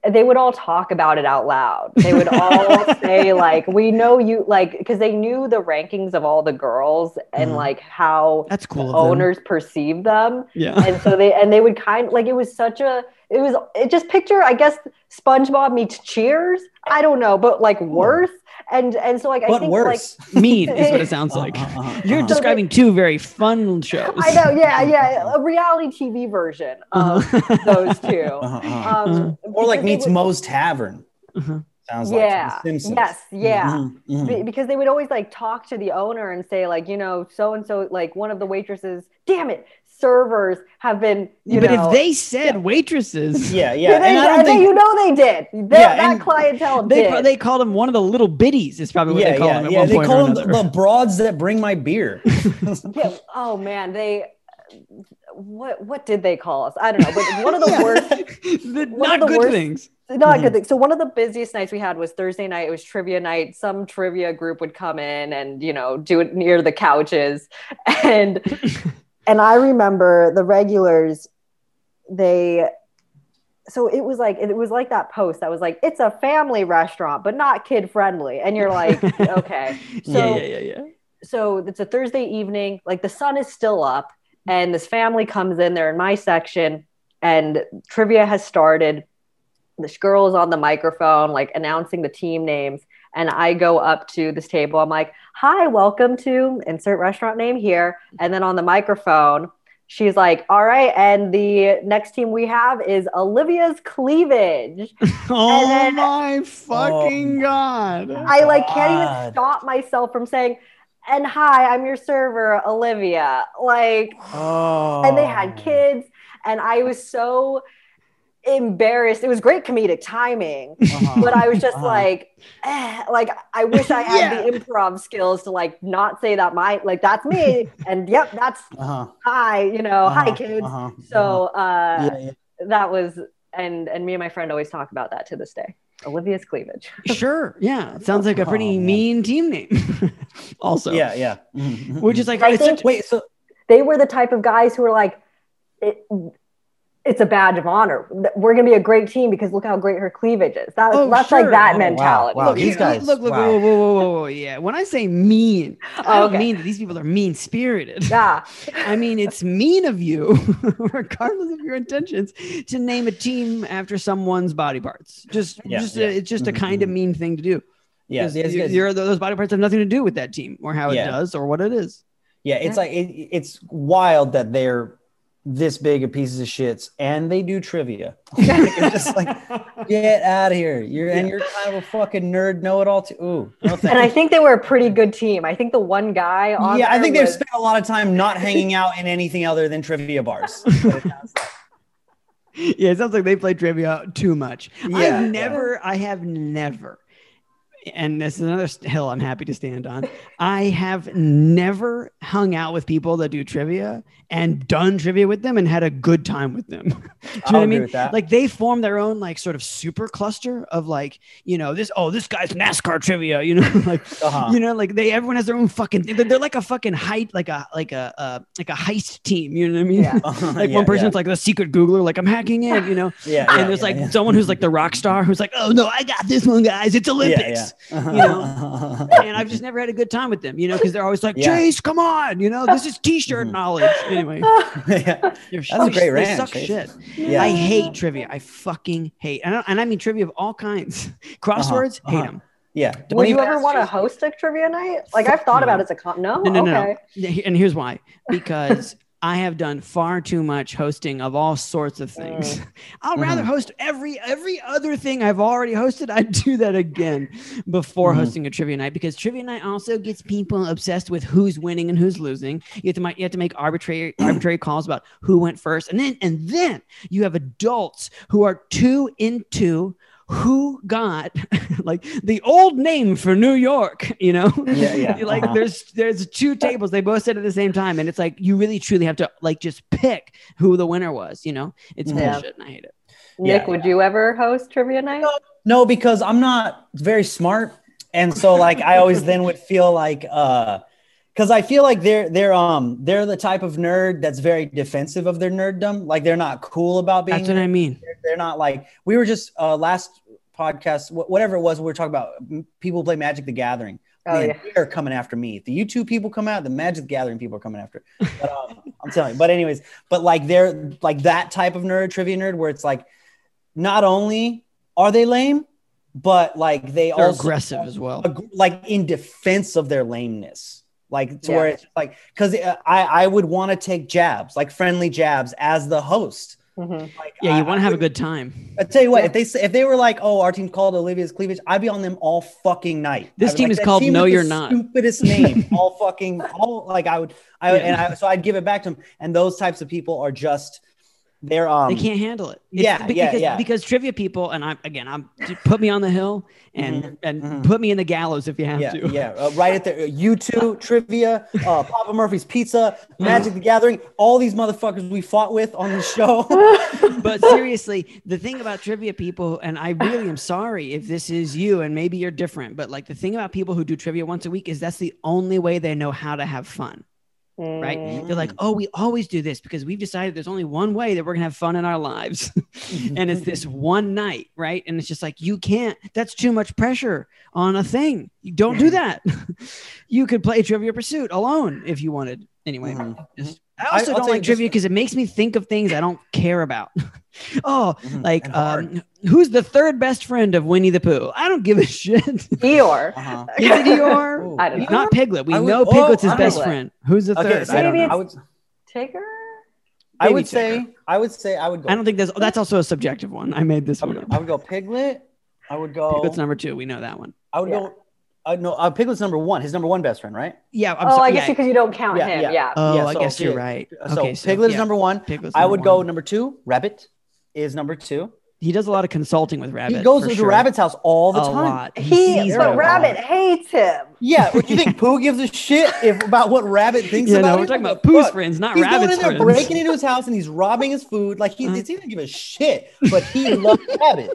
They would all talk about it out loud. They would all say like, "We know you," like because they knew the rankings of all the girls and Mhm. like how That's cool. of them. owners perceive them, Yeah. and so they and they would kind like it was such a it was it just picture I guess SpongeBob meets Cheers. I don't know, but like worse. And and so like I What think worse? mean is what it sounds like. Uh-huh, uh-huh, You're uh-huh. describing two very fun shows. I know, yeah, yeah, a reality TV version of Uh-huh. those 2 Uh-huh, uh-huh. Um, Or like meets would- Moe's Tavern. Uh-huh. Sounds like yeah from Simpsons. yes yeah Mhm, mhm. Be- because they would always like talk to the owner and say like you know so and so like one of the waitresses damn it servers have been you but know if they said waitresses, Yeah, yeah, yeah. they, and I don't and they- think you know they did They- Yeah, that and clientele they did they called them one of the little biddies. Is probably what yeah, they call yeah, him at yeah. one They point call them the, another. the broads that bring my beer. Yeah, oh man they what what did they call us i don't know but one of the Yeah. worst The one not of the good worst- things. not a Mhm. good thing. So one of the busiest nights we had was Thursday night. It was trivia night. Some trivia group would come in and you know do it near the couches, and and I remember the regulars. They, so it was like it was like that post that was like it's a family restaurant but not kid friendly, and you're like okay. So yeah, yeah, yeah, yeah. so it's a Thursday evening, like the sun is still up, and this family comes in. They're in my section, and trivia has started. This girl is on the microphone, like announcing the team names. And I go up to this table. I'm like, "Hi, welcome to insert restaurant name here." And then on the microphone, she's like, "All right, and the next team we have is Olivia's Cleavage." Oh then- my fucking Oh. god! I like can't even stop myself from saying, "And hi, I'm your server, Olivia." Like, Oh. and they had kids, and I was so embarrassed. It was great comedic timing, Uh-huh. but I was just Uh-huh. like, eh, like I wish I had Yeah. the improv skills to like not say that my like that's me, and yep, that's Uh-huh. hi, you know, hi Uh-huh. kids. Uh-huh. So uh, Uh-huh. Yeah, yeah. that was, and and me and my friend always talk about that to this day. Olivia's cleavage. Sure, yeah. It sounds like a pretty Oh, mean team name. also, yeah, yeah. Which is like I it's think- such- wait, so they were the type of guys who were like, it, it's a badge of honor. We're gonna be a great team because look how great her cleavage is. That, Oh, that's sure. like that Oh, mentality. wow. look, these he- he- guys- look, look, wow. whoa, whoa, whoa, whoa, whoa, yeah. When I say mean, I don't okay. mean that these people are mean spirited. Yeah, I mean, it's mean of you, regardless of your intentions, to name a team after someone's body parts. Just, Yeah, just, yeah. A, it's just a Mhm, kind of mhm. mean thing to do. yeah, 'Cause yes, you- yes. you're- those body parts have nothing to do with that team or how it does or what it is. Yeah, it's like it, it's wild that they're this big of pieces of shits and they do trivia. it's just like get out of here. You're and you're kind of a fucking nerd know it all too. Ooh, no and I think they were a pretty good team. I think the one guy on yeah, I there think they've spent a lot of time not hanging out in anything other than trivia bars. It sounds like. yeah, it sounds like they play trivia too much. Yeah, I've yeah. never, I have never, and this is another hill I'm happy to stand on. I have never hung out with people that do trivia and done trivia with them and had a good time with them. do you know what I mean? Like they form their own like sort of super cluster of like, you know, this, oh, this guy's NASCAR trivia, you know, like Uh-huh. you know, like they everyone has their own fucking. They're, they're like a fucking height, like a like a uh, like a heist team. You know what I mean? Yeah. like Yeah, one person's yeah. like the secret Googler, like I'm hacking in, you know. yeah, and there's like someone who's like the rock star who's like, oh no, I got this one, guys. It's Olympics. Guys. know, and I've just never had a good time with them, you know, because they're always like, Yeah. Chase, come on, you know, this is t-shirt Mhm. knowledge. Anyway, yeah. they're a great they rant, suck Chase. shit. Yeah. I hate trivia. I fucking hate, and I, and I mean trivia of all kinds. Crosswords, Uh-huh. hate them. Yeah. Would Don't you ever ask want to host a trivia night? Like I've thought no. about it as a con. No, No, no, no, okay. no. Yeah, And here's why: because I have done far too much hosting of all sorts of things. I'll rather Mhm. host every every other thing I've already hosted. I'd do that again before Mhm. hosting a trivia night because trivia night also gets people obsessed with who's winning and who's losing. You have to mi- you have to make arbitrary arbitrary calls about who went first, and then and then you have adults who are too into who got like the old name for New York, you know? Yeah, yeah, like uh-huh. there's there's two tables. They both sit at the same time, and it's like you really truly have to like just pick who the winner was. You know, it's Yeah. bullshit, and I hate it. Nick, Yeah. would you ever host trivia night? No, because I'm not very smart, and so like I always then would feel like uh because I feel like they're they're um they're the type of nerd that's very defensive of their nerddom. Like they're not cool about being. That's what I mean. they're, they're not like we were just uh last podcast wh- whatever it was we were talking about m- people play Magic the Gathering. Oh Man, yeah. they're coming after me. If the YouTube people come out, the Magic the Gathering people are coming after. But um, I'm telling you. But anyways, but like they're like that type of nerd, trivia nerd, where it's like not only are they lame, but like they They're also aggressive as well. ag- like in defense of their lameness. Like to Yeah. where it's like because I I would want to take jabs, like friendly jabs, as the host. Mhm. Like Yeah, you want to I have a good time. I tell you what, Yeah. if they say, if they were like, "Oh, our team called Olivia's cleavage," I'd be on them all fucking night. This team like, is called team No You're Not." Stupidest name, all fucking, all like I would, I Yeah. and I, so I'd give it back to them. And those types of people are just, they're um, they can't handle it. It's yeah, be- yeah, because, yeah. Because trivia people, and I'm again, I'm put me on the hill and and mhm. put me in the gallows if you have yeah, to. yeah, uh, right at the U2 trivia, uh, Papa Murphy's Pizza, Magic the Gathering, all these motherfuckers we fought with on the show. but seriously, the thing about trivia people, and I really am sorry if this is you, and maybe you're different, but like the thing about people who do trivia once a week is that's the only way they know how to have fun, right? Mm. They're like, oh, we always do this because we've decided there's only one way that we're gonna have fun in our lives, and it's this one night, right? And it's just like you can't. That's too much pressure on a thing. You don't do that. you could play Trivia Pursuit alone if you wanted. Anyway, Mhm. just- I I- also I'll don't like trivia because it makes me think of things I don't care about. oh, Mhm. like um, who's the third best friend of Winnie the Pooh? I don't give a shit. Eeyore. Uh-huh. it Eeyore? I don't know. Not Piglet. We would- know oh, Piglet's his I best know. friend. Who's the Okay, third? so I don't Maybe know. I it's- would, Tigger. I would Tigger. say, I would say, I would go. I don't think there's. That's also a subjective one. I made this I one would, up. I would go Piglet. I would go. Piglet's number two. We know that one. I would Yeah. go. Uh, no, uh, Piglet's number one. His number one best friend, right? Yeah. I'm oh, sorry. I guess yeah. because you don't count Yeah, him. yeah. Yeah. Oh, Yeah, I guess you're right. So okay, so Piglet is number one. Piglet's I number would go number two. Rabbit is number two. He does a lot of consulting with Rabbit. he goes to sure. Rabbit's house all the a time. lot. He, sees but Rabbit lot. hates him. Yeah, what do you think? Pooh gives a shit if about what Rabbit thinks Yeah, about no, him? we're talking about Pooh's fuck? friends, not He's going in there friends. breaking into his house and he's robbing his food. Like he, Uh-huh. he doesn't give a shit, but he loves Rabbit.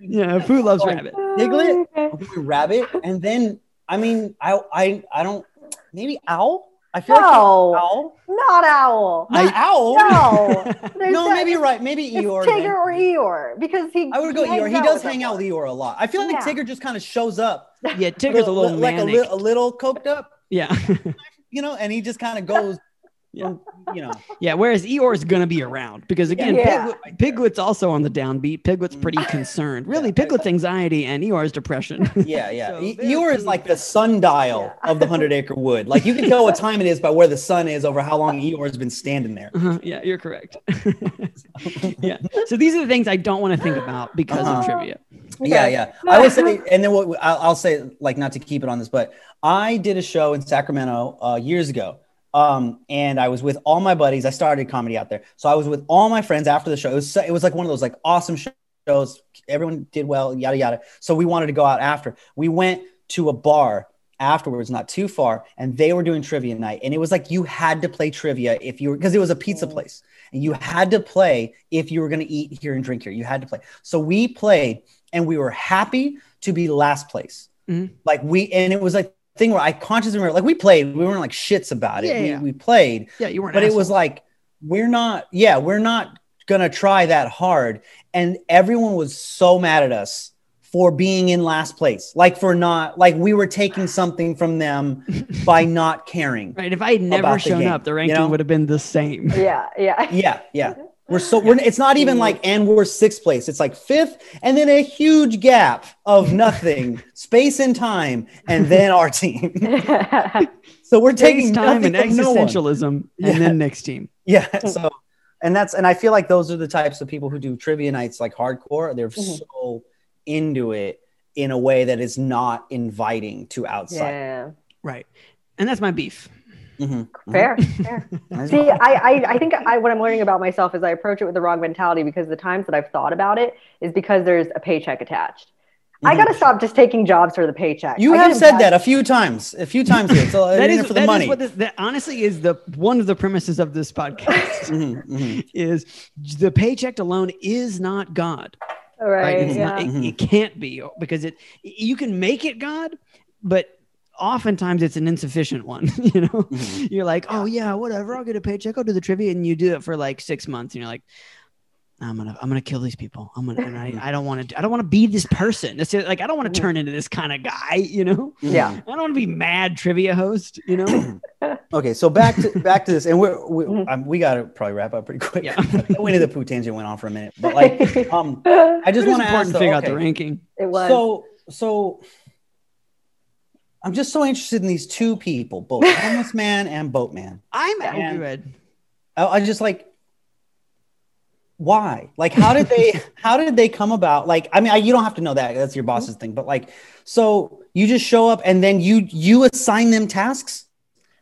Yeah, Pooh loves Like, Rabbit. Piglet? Rabbit, and then I mean, I I I don't maybe Owl. I feel like Owl. not Owl. Not Owl. No, No, maybe you're right. Maybe It's Eeyore. Tigger or Eeyore because he. I would go Eeyore. He does hang out with Eeyore a lot. I feel like Yeah. Tigger just kind of shows up. Yeah, Tigger's a little like a, li- a little coked up, yeah, you know, and he just kind of goes, Yeah. you know. yeah. Whereas Eeyore's gonna be around because again, Yeah. Piglet, Piglet's also on the downbeat. Piglet's pretty concerned. Really, Yeah. Piglet's anxiety and Eeyore's depression. Yeah, yeah. So E- Eeyore is like the sundial of the hundred acre wood. Like you can tell what time it is by where the sun is over how long Eeyore's been standing there. Uh-huh, yeah, you're correct. yeah. So these are the things I don't want to think about because Uh-huh. of trivia. Yeah, Okay. yeah. I would say, and then what I'll, I'll say, like, not to keep it on this, but I did a show in Sacramento uh, years ago. Um, and I was with all my buddies. I started comedy out there, so I was with all my friends after the show. It was so- it was like one of those like awesome shows. Everyone did well, yada yada. So we wanted to go out after. We went to a bar afterwards, not too far, and they were doing trivia night. And it was like you had to play trivia if you were because it was a pizza place, and you had to play if you were going to eat here and drink here. You had to play. So we played, and we were happy to be last place. Mhm. Like we, and it was like thing where I consciously remember, like we played, we weren't like shits about it. Yeah, we, yeah. we played, Yeah, you weren't. but it was like we're not. Yeah, we're not gonna try that hard. And everyone was so mad at us for being in last place, like for not like we were taking something from them by not caring. Right. If I had never About the shown game, up, the you ranking know? would have been the same. Yeah, yeah. Yeah, yeah. We're so we're it's not even like and we're sixth place. It's like fifth, and then a huge gap of nothing, space and time, and then our team. So we're taking Taking time and nothing from no one. existentialism, Yeah. and then next team. Yeah. So, and that's and I feel like those are the types of people who do trivia nights like hardcore. They're Mhm. so into it in a way that is not inviting to outside. yeah. Right. And that's my beef. Mhm. Fair, fair. Mhm. See, I, I, I think I, what I'm learning about myself is I approach it with the wrong mentality because the times that I've thought about it is because there's a paycheck attached. I Mhm. got to stop just taking jobs for the paycheck. You I have said that a few times, a few times here. So That that is, is for the that is money. what this, that honestly is the one of the premises of this podcast Mhm, mhm. is the paycheck alone is not God. Right. Right. It's yeah. not, it, it can't be because it you can make it God, but oftentimes it's an insufficient one. You know, Mhm. you're like, oh yeah, whatever, I'll get a paycheck, I'll do the trivia, and you do it for like six months, and you're like, I'm gonna, I'm gonna kill these people. I'm gonna, and I, I don't want to, I don't want to be this person. That's it. Like, I don't want to turn into this kind of guy. You know, Yeah. I don't want to be mad trivia host. You know, Okay, so back to back to this, and we're, we Mhm. um, we got to probably wrap up pretty quick. Yeah. Winnie the Pooh tangent went on for a minute, but like, um, I just want to ask to though, figure out the ranking. it was. So, so I'm just so interested in these two people, both homeless man and boatman. I'm Yeah. oh, good. I, I just like, why? Like, how did they? how did they come about? Like, I mean, I, you don't have to know that. That's your boss's thing. But like, so you just show up and then you you assign them tasks.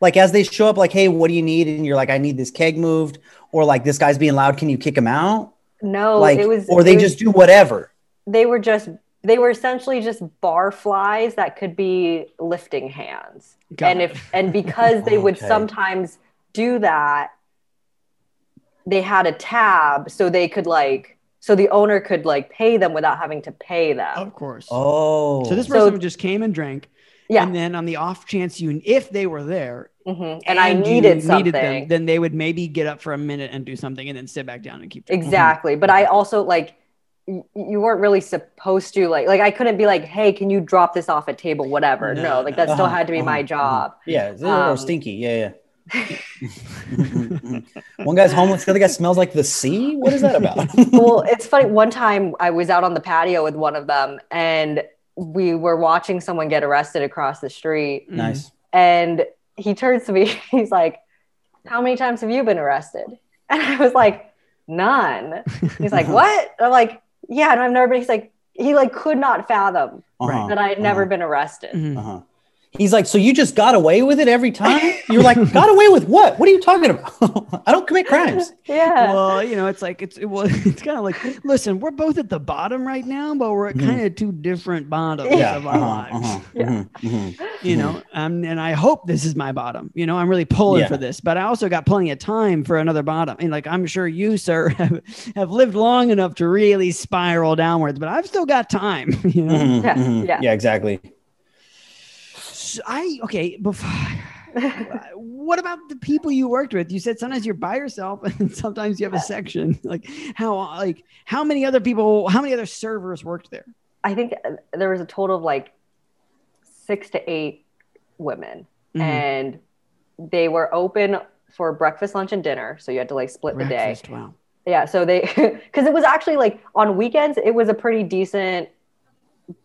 Like as they show up, like, hey, what do you need? And you're like, I need this keg moved, or like this guy's being loud. Can you kick him out? no, like, it was. or they was- just do whatever. They were just. They were essentially just bar flies that could be lifting hands. Got and it. if and because they would sometimes do that they had a tab so they could like so the owner could like pay them without having to pay them of course. Oh, So this So- person just came and drank, yeah and then on the off chance you, if they were there, mhm. and, i you needed something them, then they would maybe get up for a minute and do something, and then sit back down and keep. drinking. exactly but i also like y- you weren't really supposed to like like i couldn't be like hey can you drop this off at table whatever no, No, like that still Uh-huh, had to be my uh-huh, job yeah, it's a little Um, stinky. Yeah, yeah. One guy's homeless, the other guy smells like the sea. What is that about? well, it's funny. One time I was out on the patio with one of them and we were watching someone get arrested across the street. Mm. nice. And he turns to me, he's like, How many times have you been arrested? And I was like, None. He's like, What? I'm like, Yeah, and I've never been. He's like, he like could not fathom Uh-huh, that I had never uh-huh, been arrested. Mhm. Uh-huh. He's like, so you just got away with it every time? You're like, got away with what? What are you talking about? I don't commit crimes. Yeah. Well, you know, it's like it's it, well, it's kind of like listen, we're both at the bottom right now, but we're at Mhm. kind of two different bottoms Yeah, of our uh-huh, lives. uh-huh, Yeah. mhm, mhm. You know, um, and I hope this is my bottom. You know, I'm really pulling Yeah. for this, but I also got plenty of time for another bottom. And like I'm sure you, sir, have, have lived long enough to really spiral downwards, but I've still got time. You know, Mhm, Yeah, mhm. yeah. yeah, exactly. So I okay before. what about the people you worked with? You said sometimes you're by yourself and sometimes you have a section. Like how like how many other people, how many other servers worked there? I think uh, there was a total of like six to eight women, Mhm. and they were open for breakfast, lunch, and dinner. So you had to like split the day. Wow. Yeah. So they, because it was actually like on weekends, it was a pretty decent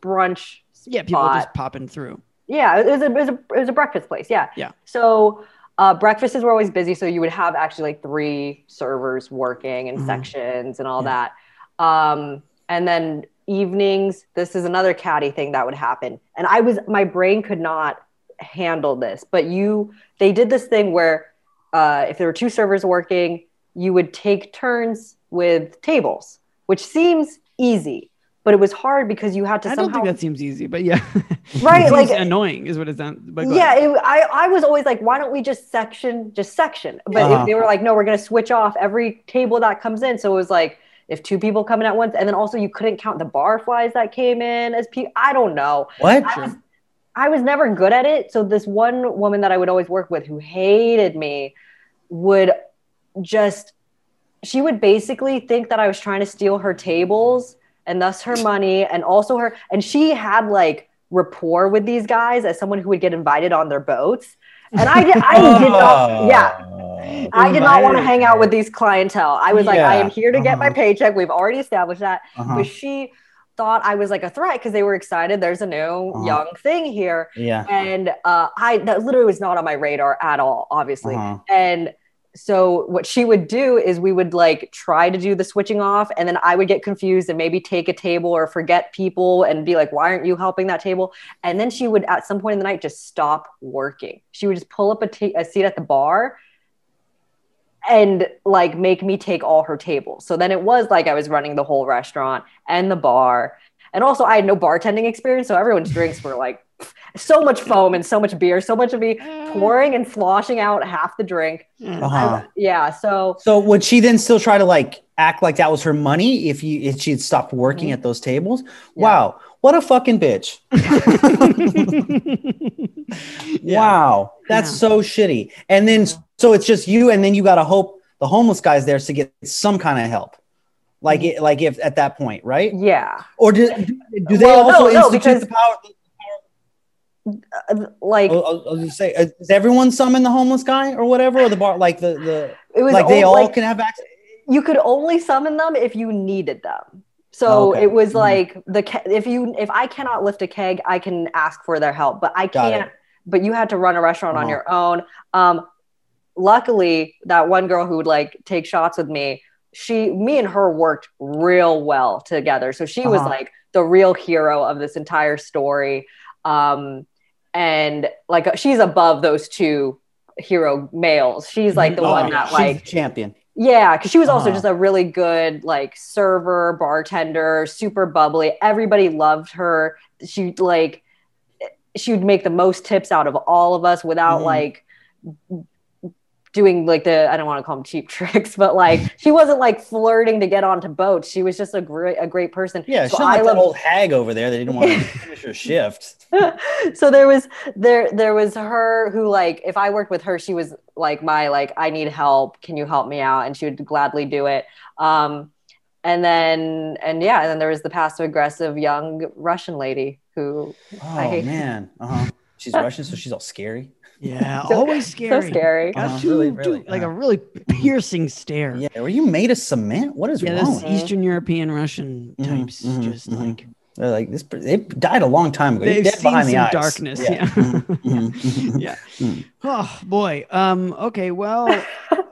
brunch. Yeah, people spot. just popping through. Yeah, it was a, it was a, it was a breakfast place. Yeah. Yeah. So uh, breakfasts were always busy. So you would have actually like three servers working in Mhm. sections and all Yeah. that. Um, and then evenings, this is another catty thing that would happen. And I was, my brain could not handle this, but you, they did this thing where uh, if there were two servers working, you would take turns with tables, which seems easy, but it was hard because you had to I don't think that seems easy, but yeah. Right, It like- annoying is what it sounds. But yeah it, I, I was always like why don't we just section just section but Uh-huh. if they were like no we're going to switch off every table that comes in so it was like if two people come in at once and then also you couldn't count the bar flies that came in as people i don't know What? I was, I was never good at it so this one woman that i would always work with who hated me would just she would basically think that i was trying to steal her tables and thus her money, and also her. And she had like rapport with these guys as someone who would get invited on their boats. And I did, I did not, yeah. I did not want to hang out with these clientele. I was like, I am here to get my uh-huh. paycheck. We've already established that. Uh-huh. But she thought I was like a threat because they were excited. There's a new Uh-huh. young thing here. Yeah. And uh, I that literally was not on my radar at all, obviously. Uh-huh. And so what she would do is we would like try to do the switching off and then I would get confused and maybe take a table or forget people and be like, why aren't you helping that table? And then she would at some point in the night just stop working. She would just pull up a seat at the bar and like make me take all her tables. So then it was like I was running the whole restaurant and the bar. And also I had no bartending experience. So everyone's drinks were like so much foam and so much beer, so much of me pouring and sloshing out half the drink. Uh-huh. Yeah. So So would she then still try to like act like that was her money if you if she had stopped working Mhm. at those tables? Wow, what a fucking bitch! Wow, that's Yeah. so shitty. And then so it's just you, and then you got to hope the homeless guy's there to get some kind of help, like it, like if at that point, right? yeah. Or do do they Well, also no, institute because- the power? Like I was was say, does everyone summon the homeless guy or whatever, or the bar, like the the it was like they all, like, can have access? you could only summon them if you needed them. So Okay. it was Mhm. like the ke- if you if I cannot lift a keg, I can ask for their help, but I Got can't. But you had to run a restaurant on Uh-huh. your own. Um, luckily, that one girl who would like take shots with me, she, me and her worked real well together. So she was Uh-huh. like the real hero of this entire story. Um, and like she's above those two hero males. She's like the Oh, one that like champion. yeah, because she was also Uh-huh. just a really good like server, bartender, super bubbly. Everybody loved her. She like she would make the most tips out of all of us without Mhm. like doing like the I don't want to call them cheap tricks, but like she wasn't like flirting to get onto boats. She was just a great a great person. Yeah, so she's like I that old hag over there that didn't want to finish her shift. so there was there there was her who like if I worked with her, she was like my like I need help. Can you help me out? And she would gladly do it. Um, and then and yeah, and then there was the passive aggressive young Russian lady who Oh I hate- man, uh huh. She's Russian, so she's all scary. Yeah, So- always scary. so scary. Uh-huh. two- Really, two- really, like uh-huh. a really piercing stare. Yeah, were you made of cement? What is Yeah, wrong? those with you? Eastern European Russian Mhm, types, mhm, just mhm. like They're like this. They died a long time ago. They've seen behind some the darkness. Yeah, Mhm, mhm, mhm. yeah. Mm. Oh boy. Um. Okay. Well,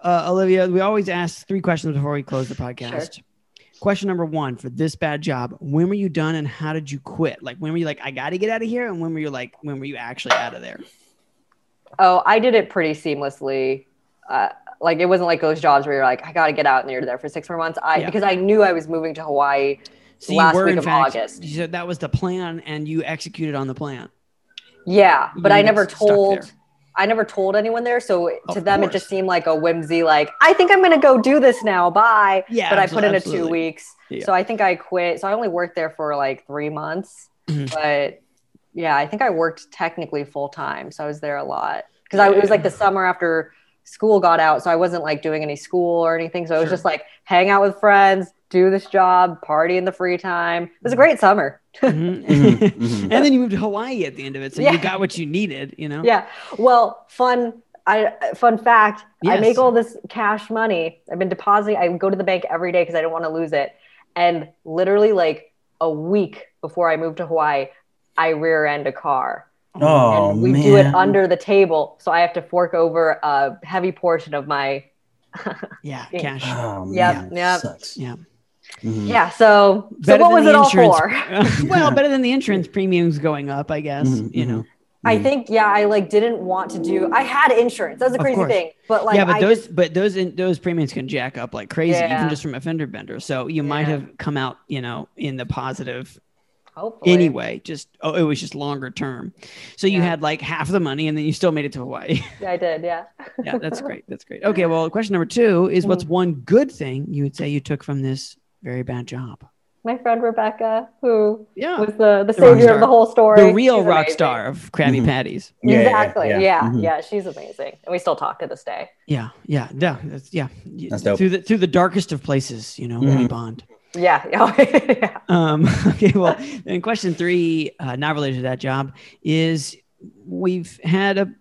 uh, Olivia, we always ask three questions before we close the podcast. Sure. Question number one for this bad job: When were you done, and how did you quit? Like, when were you like, I got to get out of here, and when were you like, when were you actually out of there? Oh, I did it pretty seamlessly. Uh, like it wasn't like those jobs where you're like, I gotta get out and you're there for six more months. I Yeah. because I knew I was moving to Hawaii. So Last you were week in of fact, August. You said that was the plan, and you executed on the plan. Yeah, but You I never get stuck there. told. I never told anyone there, so to Of them it just seemed like a whimsy. Like I think I'm gonna go do this now. Bye. Yeah, but I put in a two weeks, Yeah. so I think I quit. So I only worked there for like three months, Mhm. but yeah, I think I worked technically full time. So I was there a lot because I it was like the summer after school got out, so I wasn't like doing any school or anything. So it was Sure. just like hang out with friends, do this job, party in the free time. It was a great summer. Mhm. Mhm, mhm. and then you moved to Hawaii at the end of it, so Yeah. you got what you needed. You know. Yeah. Well, fun. I fun fact. I make all this cash money. I've been depositing. I go to the bank every day because I don't want to lose it. And literally, like a week before I moved to Hawaii, I rear end a car. Oh and we man. do it under the table, so I have to fork over a heavy portion of my. Yeah. Yeah. Cash. Oh man. Yep, yep. Sucks. Yeah. Mhm. Yeah. So, so what than was the it all for? well, better than the insurance premiums going up, I guess. Mhm, You know. I Mhm. think yeah, I like didn't want to do. I had insurance. That's a crazy thing. But like, yeah, but I those just- but those in, those premiums can jack up like crazy, even just from a fender bender. So you might have come out, you know, in the positive hopefully. anyway. Just oh, it was just longer term. So you Yeah. had like half the money, and then you still made it to Hawaii. Yeah, I did. Yeah. yeah, that's great. That's great. Okay, well, question number two is, what's Mm. one good thing you would say you took from this very bad job? my friend Rebecca, who Yeah, was the, the The savior of the whole story. the real She's rock amazing. star of Krabby Mhm. Patties. Yeah, yeah, exactly. Yeah. Yeah, Mhm. she's amazing. And we still talk to this day. Yeah, yeah, yeah. That's yeah. That's dope. Through the through the darkest of places, you know, we Mhm. bond. Yeah. yeah. Um, okay, well, and question three, uh, not related to that job, is we've had a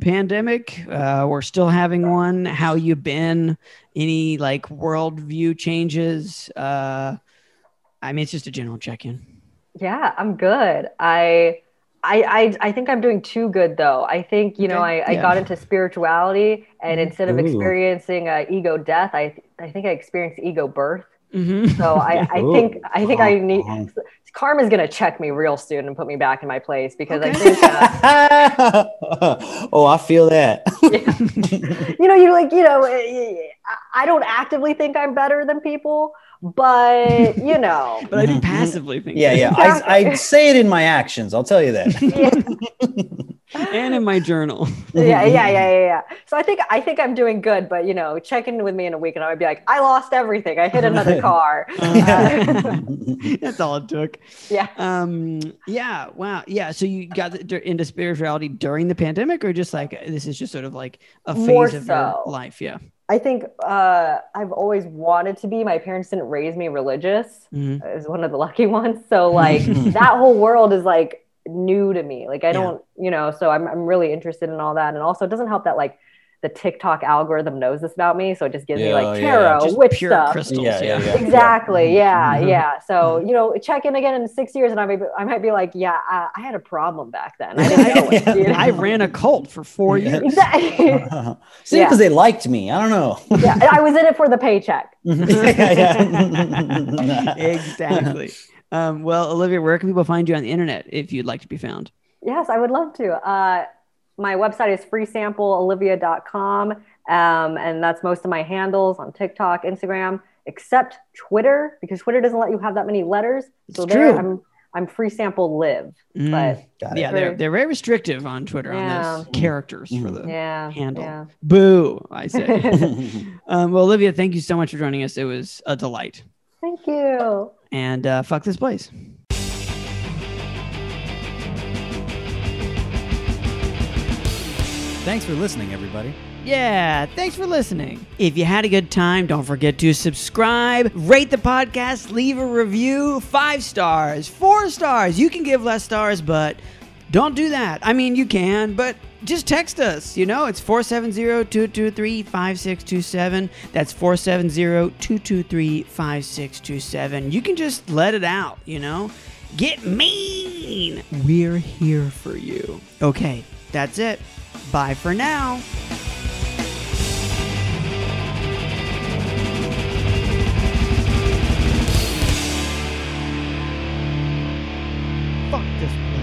pandemic. Uh, we're still having one. How you been? Any like worldview changes? Uh, I mean, it's just a general check-in. Yeah, I'm good. I, I, I, I think I'm doing too good though. I think you know I, I Yeah. got into spirituality, and instead of Ooh. experiencing a ego death, I I think I experienced ego birth. Mm-hmm. So I, I think I think I need karma's gonna check me real soon and put me back in my place because I think uh, oh, I feel that. you know, you're like, you know, I- I don't actively think I'm better than people, but you know, But I do Mhm. passively think. yeah, yeah. I, I say it in my actions. I'll tell you that. yeah, And in my journal. yeah, yeah, yeah, yeah, yeah. So I think I think I'm doing good, but you know, check in with me in a week, and I would be like, I lost everything. I hit another car. Uh, That's all it took. yeah. Um. Yeah. Wow. Yeah. So you got into spirituality during the pandemic, or just like this is just sort of like a phase More of your life? Yeah. I think uh, I've always wanted to be. My parents didn't raise me religious. Mhm. I was one of the lucky ones. So like that whole world is like new to me. Like I don't, you know, so I'm I'm really interested in all that. And also it doesn't help that like the TikTok algorithm knows this about me. So it just gives me Yeah, like yeah, tarot, Just witch pure stuff. crystals. Yeah, Yeah. yeah, yeah. Exactly. Yeah. Mhm. Yeah. So, you know, check in again in six years and I might be, I might be like, yeah, I, I had a problem back then. I didn't know it. You know? I ran a cult for four Yeah. years. Exactly. See, Yeah. because they liked me. I don't know. yeah. I was in it for the paycheck. yeah, yeah. exactly. Um, well, Olivia, where can people find you on the internet if you'd like to be found? Yes, I would love to. Uh, my website is freesampleolivia.com. Um, and that's most of my handles on TikTok, Instagram, except Twitter, because Twitter doesn't let you have that many letters. So It's there true. I'm I'm free sample live. Mm. But yeah, they're, they're very restrictive on Twitter on Yeah. those characters for the yeah. handle. Yeah. Boo, I say. um, well, Olivia, thank you so much for joining us. It was a delight. Thank you. And uh, fuck this place. Thanks for listening, everybody. Yeah, thanks for listening. If you had a good time, don't forget to subscribe, rate the podcast, leave a review. Five stars, four stars. You can give less stars, but don't do that. I mean, you can, but just text us. You know, it's 470 223 5627. That's 470 223 5627. You can just let it out, you know? Get mean. We're here for you. Okay, that's it. Bye for now. Fuck this